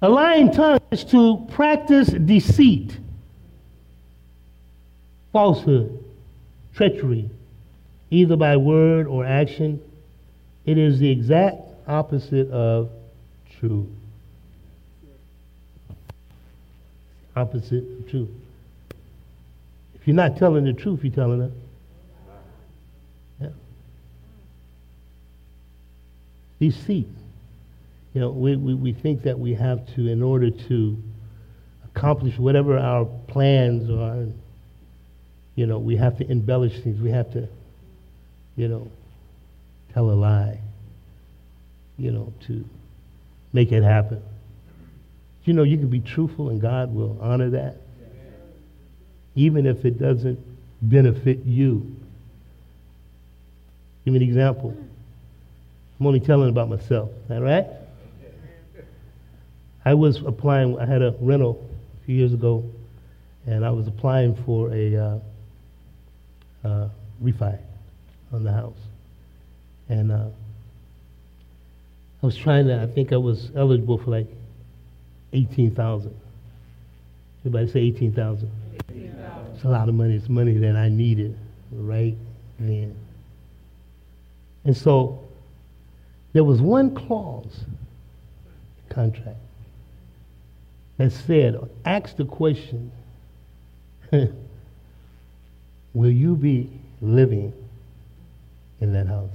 A lying tongue is to practice deceit falsehood, treachery, either by word or action. It is the exact opposite of truth. Opposite of truth. If you're not telling the truth, you're telling it. Yeah. Deceit. You know, we, we, we think that we have to, in order to accomplish whatever our plans are, you know, we have to embellish things. We have to, you know, tell a lie, you know, to make it happen. You know, you can be truthful and God will honor that, even if it doesn't benefit you. Give me an example. I'm only telling about myself. That right? I was applying, I had a rental a few years ago, and I was applying for a uh, uh, refi on the house. And uh, I was trying to, I think I was eligible for like 18,000. Everybody say 18,000. 18, it's a lot of money. It's money that I needed right then. And so there was one clause contract that said, ask the question, will you be living in that house?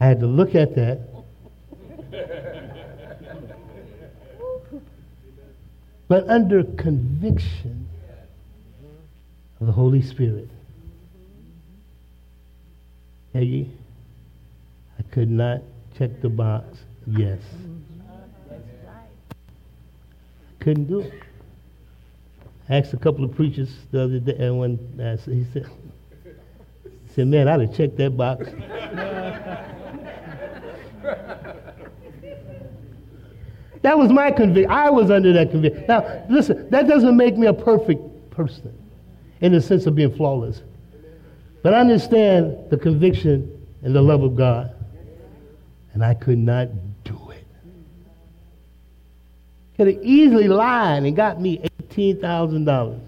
I had to look at that. but under conviction of the Holy Spirit. Peggy, I could not check the box, yes. Couldn't do it. I asked a couple of preachers the other day, and I uh, said, he said, he said, man, I'd have checked that box. that was my conviction. I was under that conviction. Now, listen, that doesn't make me a perfect person in the sense of being flawless. But I understand the conviction and the love of God. And I could not do it. Could have easily lied and got me $18,000.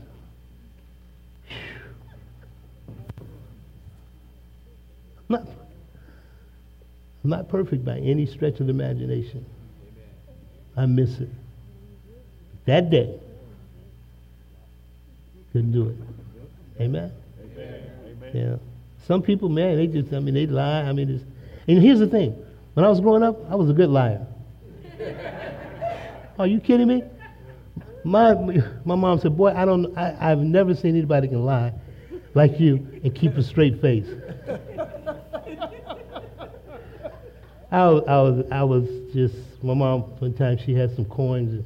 I'm not, I'm not perfect by any stretch of the imagination. I miss it. That day, couldn't do it. Amen. Yeah. Some people, man, they just, I mean, they lie. I mean, it's, and here's the thing. When I was growing up, I was a good liar. Are you kidding me? My, my mom said, boy, I don't, I, I've never seen anybody can lie like you and keep a straight face. I, I was, I was just, my mom, one time she had some coins, and,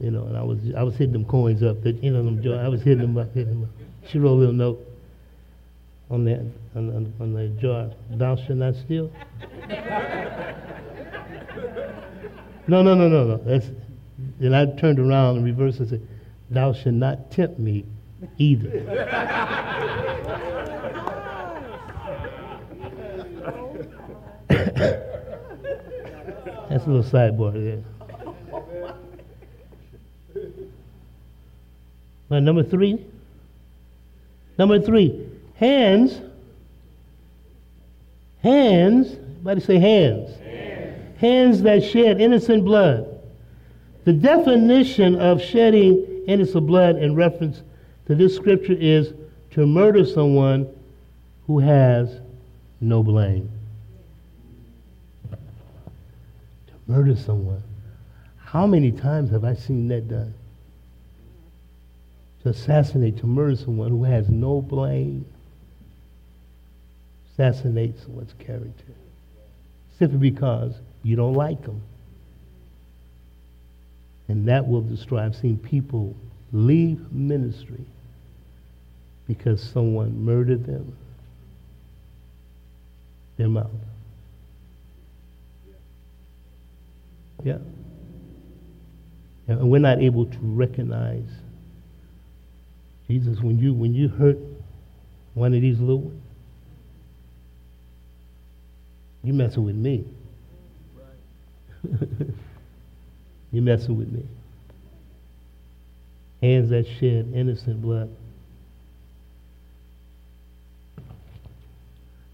you know, and I was, I was hitting them coins up. That, you know, them, I was hitting them up, hitting them up. She wrote a little note on the, on, on, on the jar, thou shalt not steal. no, no, no, no, no. That's, and I turned around and reversed and said, thou shalt not tempt me either. That's a little sideboard there. Number three. Number three, Hands. Hands. Everybody say hands. hands. Hands that shed innocent blood. The definition of shedding innocent blood in reference to this scripture is to murder someone who has no blame. To murder someone. How many times have I seen that done? To assassinate, to murder someone who has no blame assassinate someone's character simply because you don't like them. And that will destroy. I've seen people leave ministry because someone murdered them. Their mouth. Yeah. And we're not able to recognize Jesus when you when you hurt one of these little ones. You messing with me. you messing with me. Hands that shed innocent blood.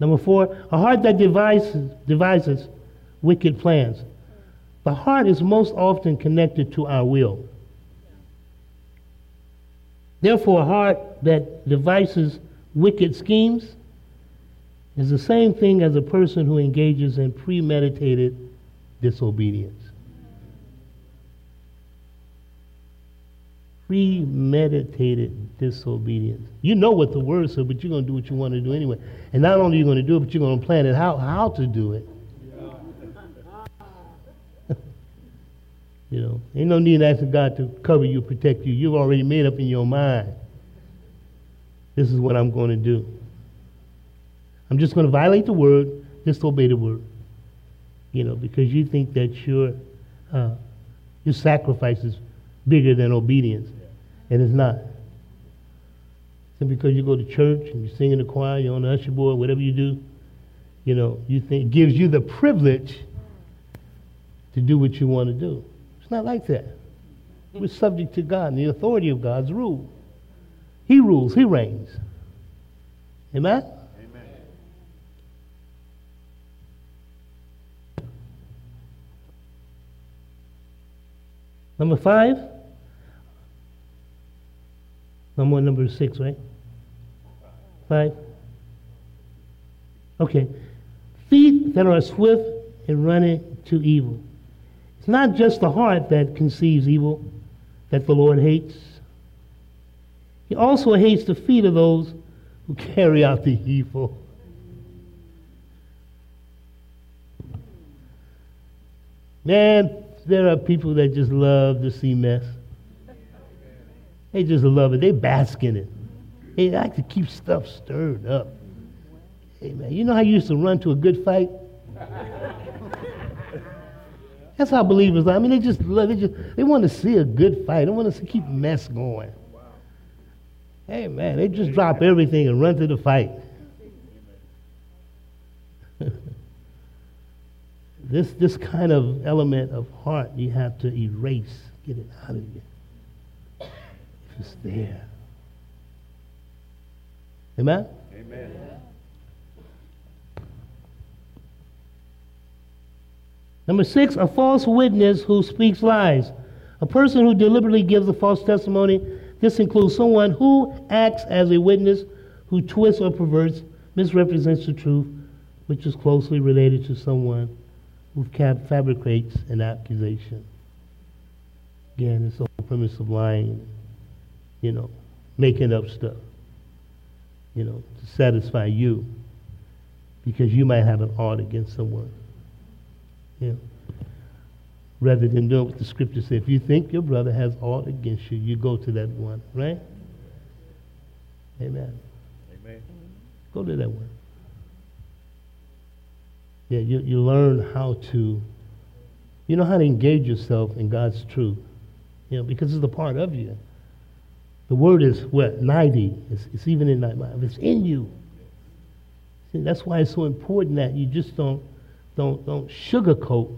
Number four, a heart that devises, devises wicked plans. The heart is most often connected to our will. Therefore, a heart that devises wicked schemes is the same thing as a person who engages in premeditated disobedience. Premeditated disobedience. You know what the word says, but you're going to do what you want to do anyway. And not only are you going to do it, but you're going to plan it how, how to do it. you know, ain't no need asking God to cover you, protect you. You've already made up in your mind. This is what I'm going to do. I'm just going to violate the word, just obey the word. You know, because you think that your, uh, your sacrifice is bigger than obedience. And it's not. Simply because you go to church and you sing in the choir, you're on the usher board, whatever you do, you know, you think it gives you the privilege to do what you want to do. It's not like that. We're subject to God and the authority of God's rule. He rules, He reigns. Amen? Number five. Number number six, right? Five. Okay. Feet that are swift in running to evil. It's not just the heart that conceives evil that the Lord hates. He also hates the feet of those who carry out the evil. Man, there are people that just love to see mess. They just love it. They bask in it. They like to keep stuff stirred up. Hey man, you know how you used to run to a good fight? That's how believers are. I mean, they just love. They just they want to see a good fight. They want to keep mess going. Hey man, they just drop everything and run to the fight. This, this kind of element of heart you have to erase, get it out of you. If it's there. Amen? Amen. Number six, a false witness who speaks lies. A person who deliberately gives a false testimony. This includes someone who acts as a witness, who twists or perverts, misrepresents the truth, which is closely related to someone who fabricates an accusation. Again, it's the whole premise of lying, you know, making up stuff, you know, to satisfy you because you might have an art against someone. You know, rather than doing what the scripture says. If you think your brother has art against you, you go to that one, right? Amen. Amen. Go to that one. Yeah, you, you learn how to, you know how to engage yourself in God's truth. You know, because it's a part of you. The word is what? 90. It's, it's even in that mind. It's in you. See, that's why it's so important that you just don't, don't, don't sugarcoat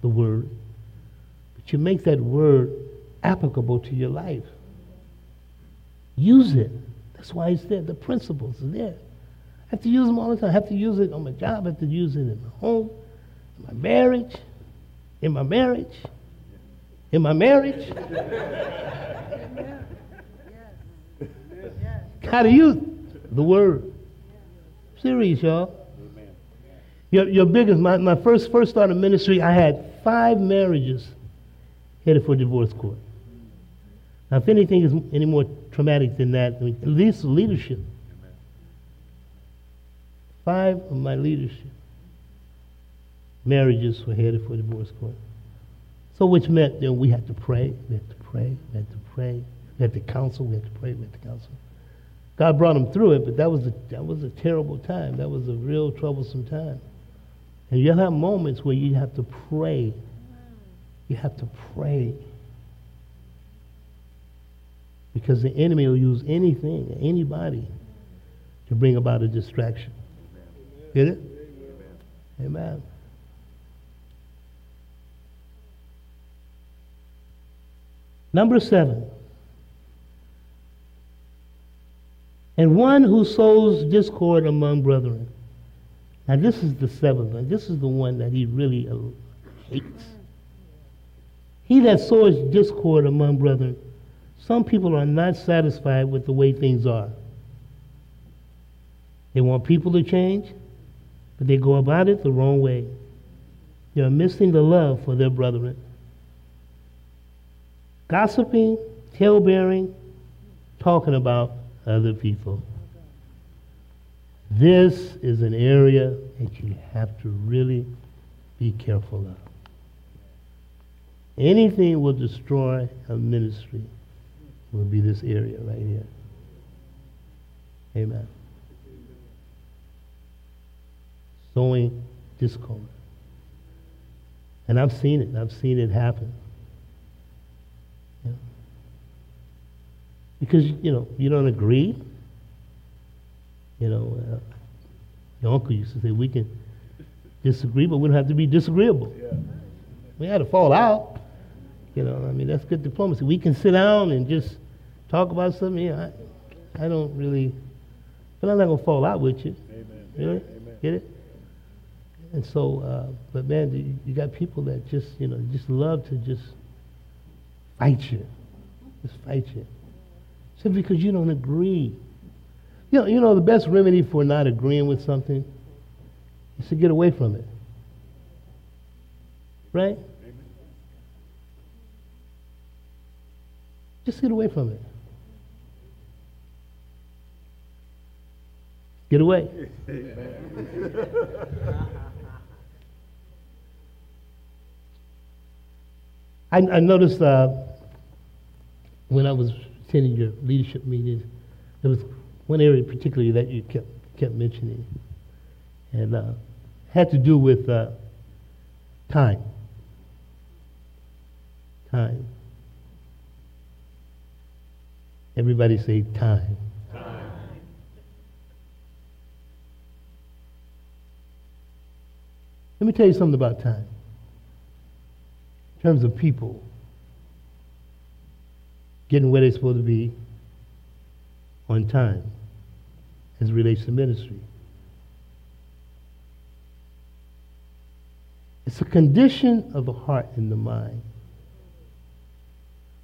the word, but you make that word applicable to your life. Use it. That's why it's there. The principles are there have to use them all the time. I have to use it on my job. I have to use it in my home, in my marriage, in my marriage, in my marriage. To use the word. Serious, y'all. Your, your biggest, my, my first first start of ministry, I had five marriages headed for divorce court. Now, if anything is any more traumatic than that, I mean, at least leadership Five of my leadership marriages were headed for divorce court. So which meant that we had to pray, we had to pray, we had to pray, we had to counsel, we had to pray, we had to counsel. God brought them through it, but that was a, that was a terrible time. That was a real troublesome time. And you'll have moments where you have to pray. You have to pray. Because the enemy will use anything, anybody, to bring about a distraction. Get it? Amen. Number seven. And one who sows discord among brethren. Now, this is the seventh one. This is the one that he really uh, hates. He that sows discord among brethren. Some people are not satisfied with the way things are. They want people to change but they go about it the wrong way. They are missing the love for their brethren. Gossiping, tale-bearing, talking about other people. This is an area that you have to really be careful of. Anything will destroy a ministry will be this area right here. Amen. Sowing discord. And I've seen it. I've seen it happen. Yeah. Because, you know, you don't agree. You know, uh, your uncle used to say, we can disagree, but we don't have to be disagreeable. Yeah. We had to fall out. You know, I mean, that's good diplomacy. We can sit down and just talk about something. Yeah, I, I don't really but I'm not going to fall out with you. Amen. Really? Amen. Get it? And so, uh, but man, you, you got people that just, you know, just love to just fight you. Just fight you. Simply because you don't agree. You know, you know, the best remedy for not agreeing with something is to get away from it. Right? Just get away from it. Get away. I, I noticed uh, when I was attending your leadership meetings, there was one area particularly that you kept kept mentioning, and uh, had to do with uh, time. Time. Everybody say time. Time. Let me tell you something about time. In terms of people getting where they're supposed to be on time as relates to ministry. It's a condition of the heart and the mind.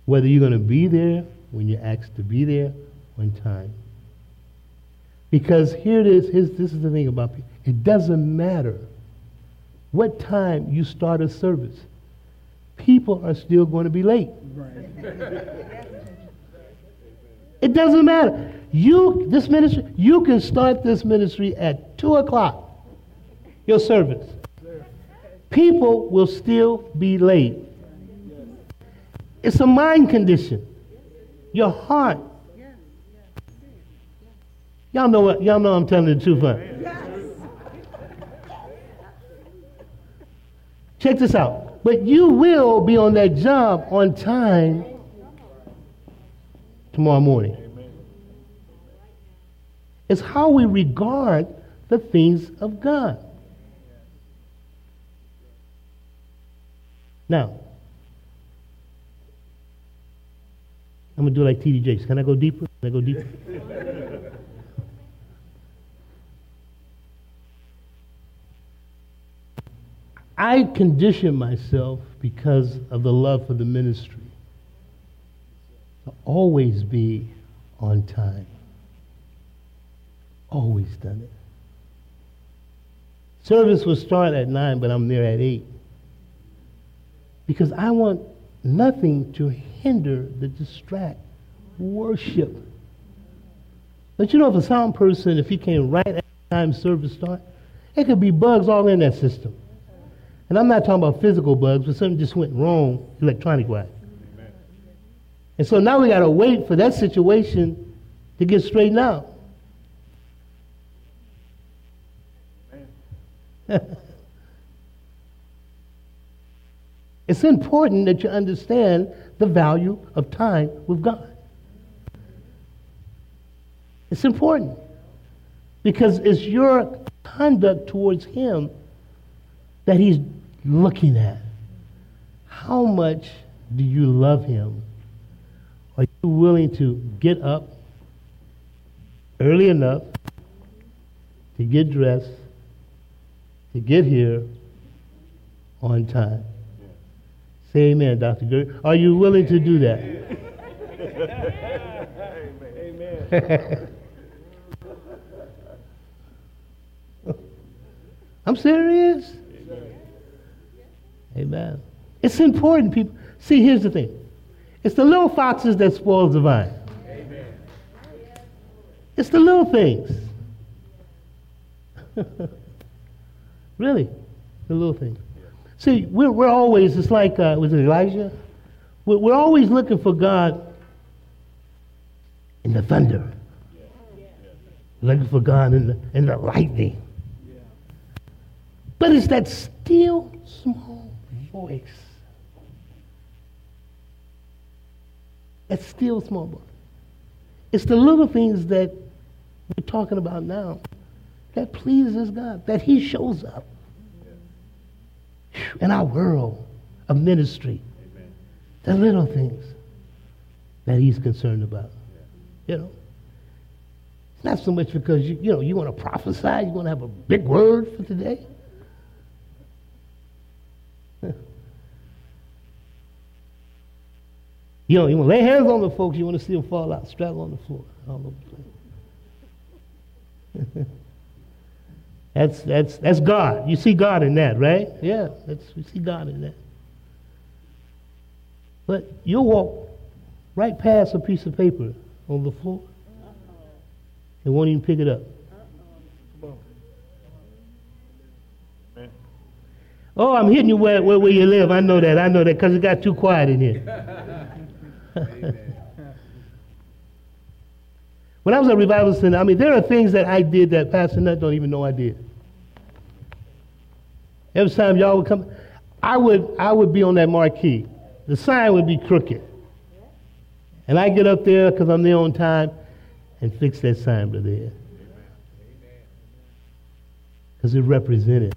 Whether you're going to be there when you're asked to be there on time. Because here it is, here's, this is the thing about people. It doesn't matter what time you start a service. People are still going to be late. it doesn't matter. You, this ministry, you can start this ministry at 2 o'clock, your service. People will still be late. It's a mind condition. Your heart. Y'all know what? Y'all know I'm telling the truth, huh? Check this out. But you will be on that job on time tomorrow morning. It's how we regard the things of God. Now, I'm going to do like T.D. Jakes. Can I go deeper? Can I go deeper? I condition myself because of the love for the ministry to always be on time. Always done it. Service will start at 9, but I'm there at 8. Because I want nothing to hinder the distract worship. Don't you know if a sound person, if he came right at the time service start, it could be bugs all in that system. And I'm not talking about physical bugs, but something just went wrong electronic wise. And so now we got to wait for that situation to get straightened out. it's important that you understand the value of time with God. It's important because it's your conduct towards Him that He's looking at. How much do you love Him? Are you willing to get up early enough to get dressed, to get here on time? Say amen, Dr. Gary. Are you willing to do that? amen. I'm serious. Amen. It's important, people. See, here's the thing. It's the little foxes that spoils the vine. Amen. It's the little things. really, the little things. See, we're, we're always, it's like, uh, was it Elijah? We're, we're always looking for God in the thunder. Looking for God in the, in the lightning. But it's that still small voice. That still small voice. It's the little things that we're talking about now that pleases God, that He shows up in our world of ministry. Amen. The little things that He's concerned about. You know. It's Not so much because you, you know you want to prophesy, you want to have a big word for today. You know, you want to lay hands on the folks, you want to see them fall out, straddle on the floor. All over the place. that's, that's, that's God. You see God in that, right? Yeah, that's, you see God in that. But you'll walk right past a piece of paper on the floor and won't even pick it up. Oh, I'm hitting you where, where, where you live. I know that. I know that because it got too quiet in here. when I was at Revival Center, I mean, there are things that I did that Pastor Nutt don't even know I did. Every time y'all would come, I would, I would be on that marquee. The sign would be crooked. And I get up there because I'm there on time and fix that sign, brother there. Because it represented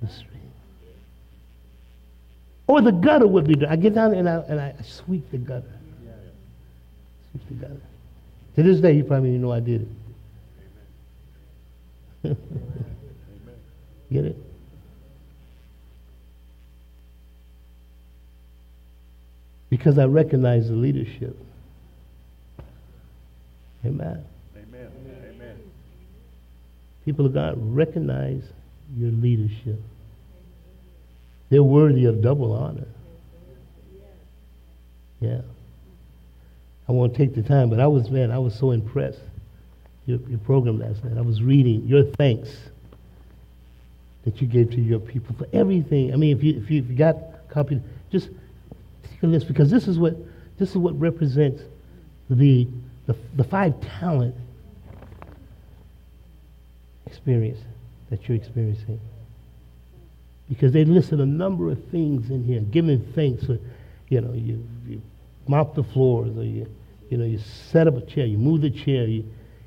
the street. Or the gutter would be dry. I get down and I, and I sweep the gutter. Sweep the gutter. To this day, you probably even know I did it. get it? Because I recognize the leadership. Amen. Amen. Amen. People of God, recognize your leadership. They're worthy of double honor. Yeah. I won't take the time, but I was, man, I was so impressed. Your, your program last night. I was reading your thanks that you gave to your people for everything. I mean, if you, if you, if you got copy, just take a list because this is what, this is what represents the, the, the five talent experience that you're experiencing because they listed a number of things in here, giving thanks. For, you know, you, you mop the floors, or you, you know, you set up a chair, you move the chair, you,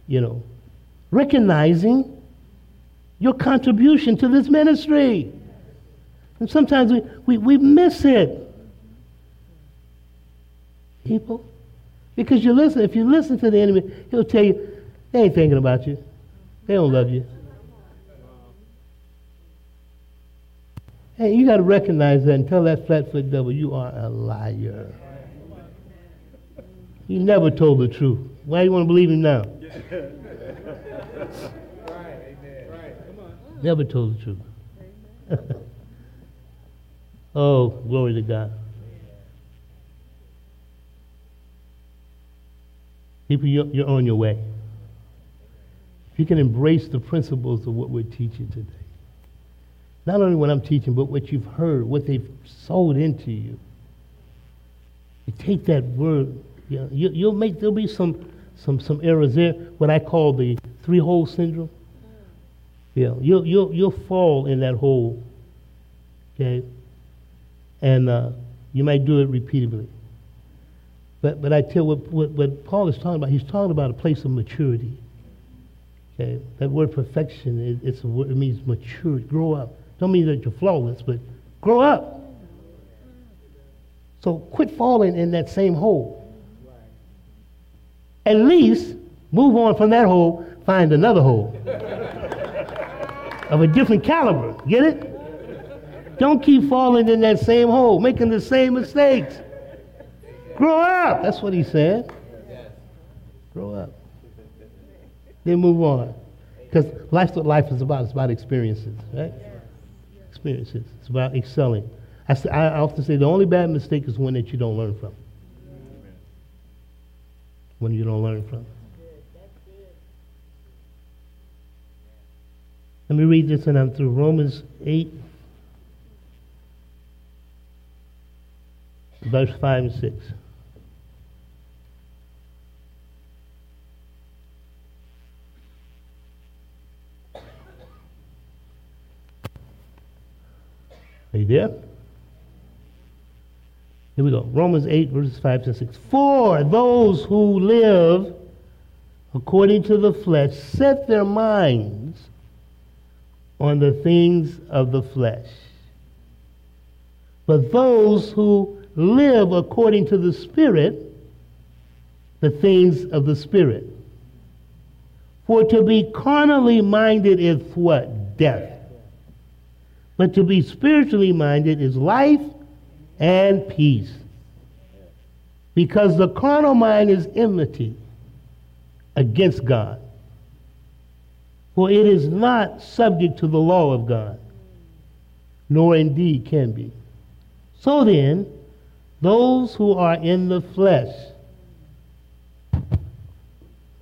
you know, recognizing your contribution to this ministry. And sometimes we, we, we miss it. People. Because you listen, if you listen to the enemy, he'll tell you, they ain't thinking about you. They don't love you. Hey, you got to recognize that and tell that flat-foot devil, you are a liar. He never told the truth. Why you want to believe him now? Never told the truth. oh, glory to God. People, you're, you're on your way. If you can embrace the principles of what we're teaching today, not only what I'm teaching, but what you've heard, what they've sold into you. You take that word, you know, you, will make, there'll be some, some, some errors there, what I call the three-hole syndrome. Yeah, you'll, you'll, you'll fall in that hole, okay? And uh, you might do it repeatedly. But, but I tell what, what, what Paul is talking about, he's talking about a place of maturity. Okay? That word perfection, it, it's a word, it means mature, grow up. Don't mean that you're flawless, but grow up. So quit falling in that same hole. At least move on from that hole, find another hole of a different caliber. Get it? Don't keep falling in that same hole, making the same mistakes. Grow up. That's what he said. Grow up. Then move on. Because life's what life is about. It's about experiences, right? Experiences. It's about excelling. I, I often say the only bad mistake is one that you don't learn from. When you don't learn from. Let me read this and I'm through. Romans 8, verse 5 and 6. Are you there? Here we go. Romans 8, verses 5 to 6. For those who live according to the flesh set their minds on the things of the flesh. But those who live according to the Spirit the things of the Spirit. For to be carnally minded is what? Death. But to be spiritually minded is life and peace. Because the carnal mind is enmity against God. For it is not subject to the law of God, nor indeed can be. So then, those who are in the flesh,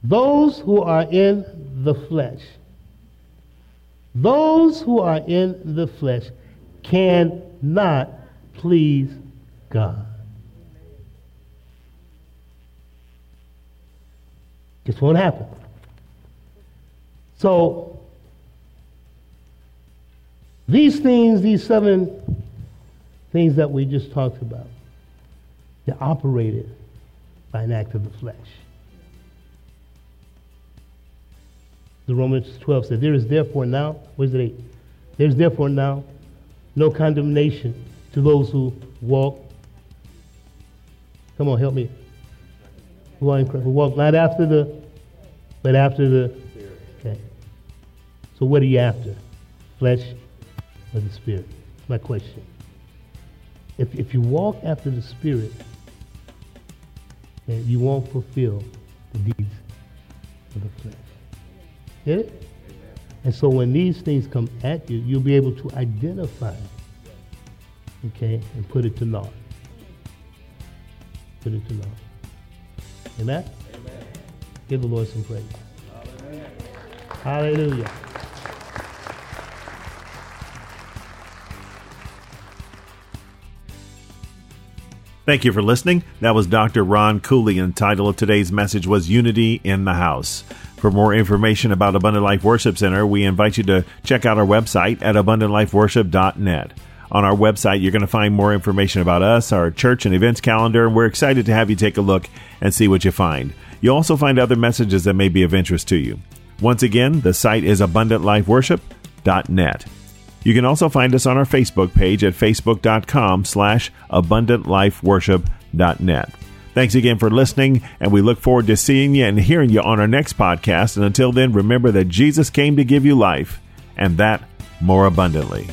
those who are in the flesh, those who are in the flesh cannot please God. Just won't happen. So, these things, these seven things that we just talked about, they're operated by an act of the flesh. The Romans 12 says, There is therefore now, what is it 8? There's therefore now no condemnation to those who walk. Come on, help me. Who, are in Christ, who walk not after the, but after the. Okay. So what are you after? Flesh or the spirit? That's my question. If, if you walk after the spirit, you won't fulfill the deeds of the flesh. Get it? And so when these things come at you, you'll be able to identify, okay, and put it to naught. Put it to naught. Amen? Amen. Give the Lord some praise. Hallelujah. Hallelujah. Thank you for listening. That was Dr. Ron Cooley, and the title of today's message was Unity in the House. For more information about Abundant Life Worship Center, we invite you to check out our website at abundantlifeworship.net. On our website, you're going to find more information about us, our church and events calendar, and we're excited to have you take a look and see what you find. You'll also find other messages that may be of interest to you. Once again, the site is abundantlifeworship.net. You can also find us on our Facebook page at facebook.com slash abundantlifeworship.net. Thanks again for listening, and we look forward to seeing you and hearing you on our next podcast. And until then, remember that Jesus came to give you life, and that more abundantly.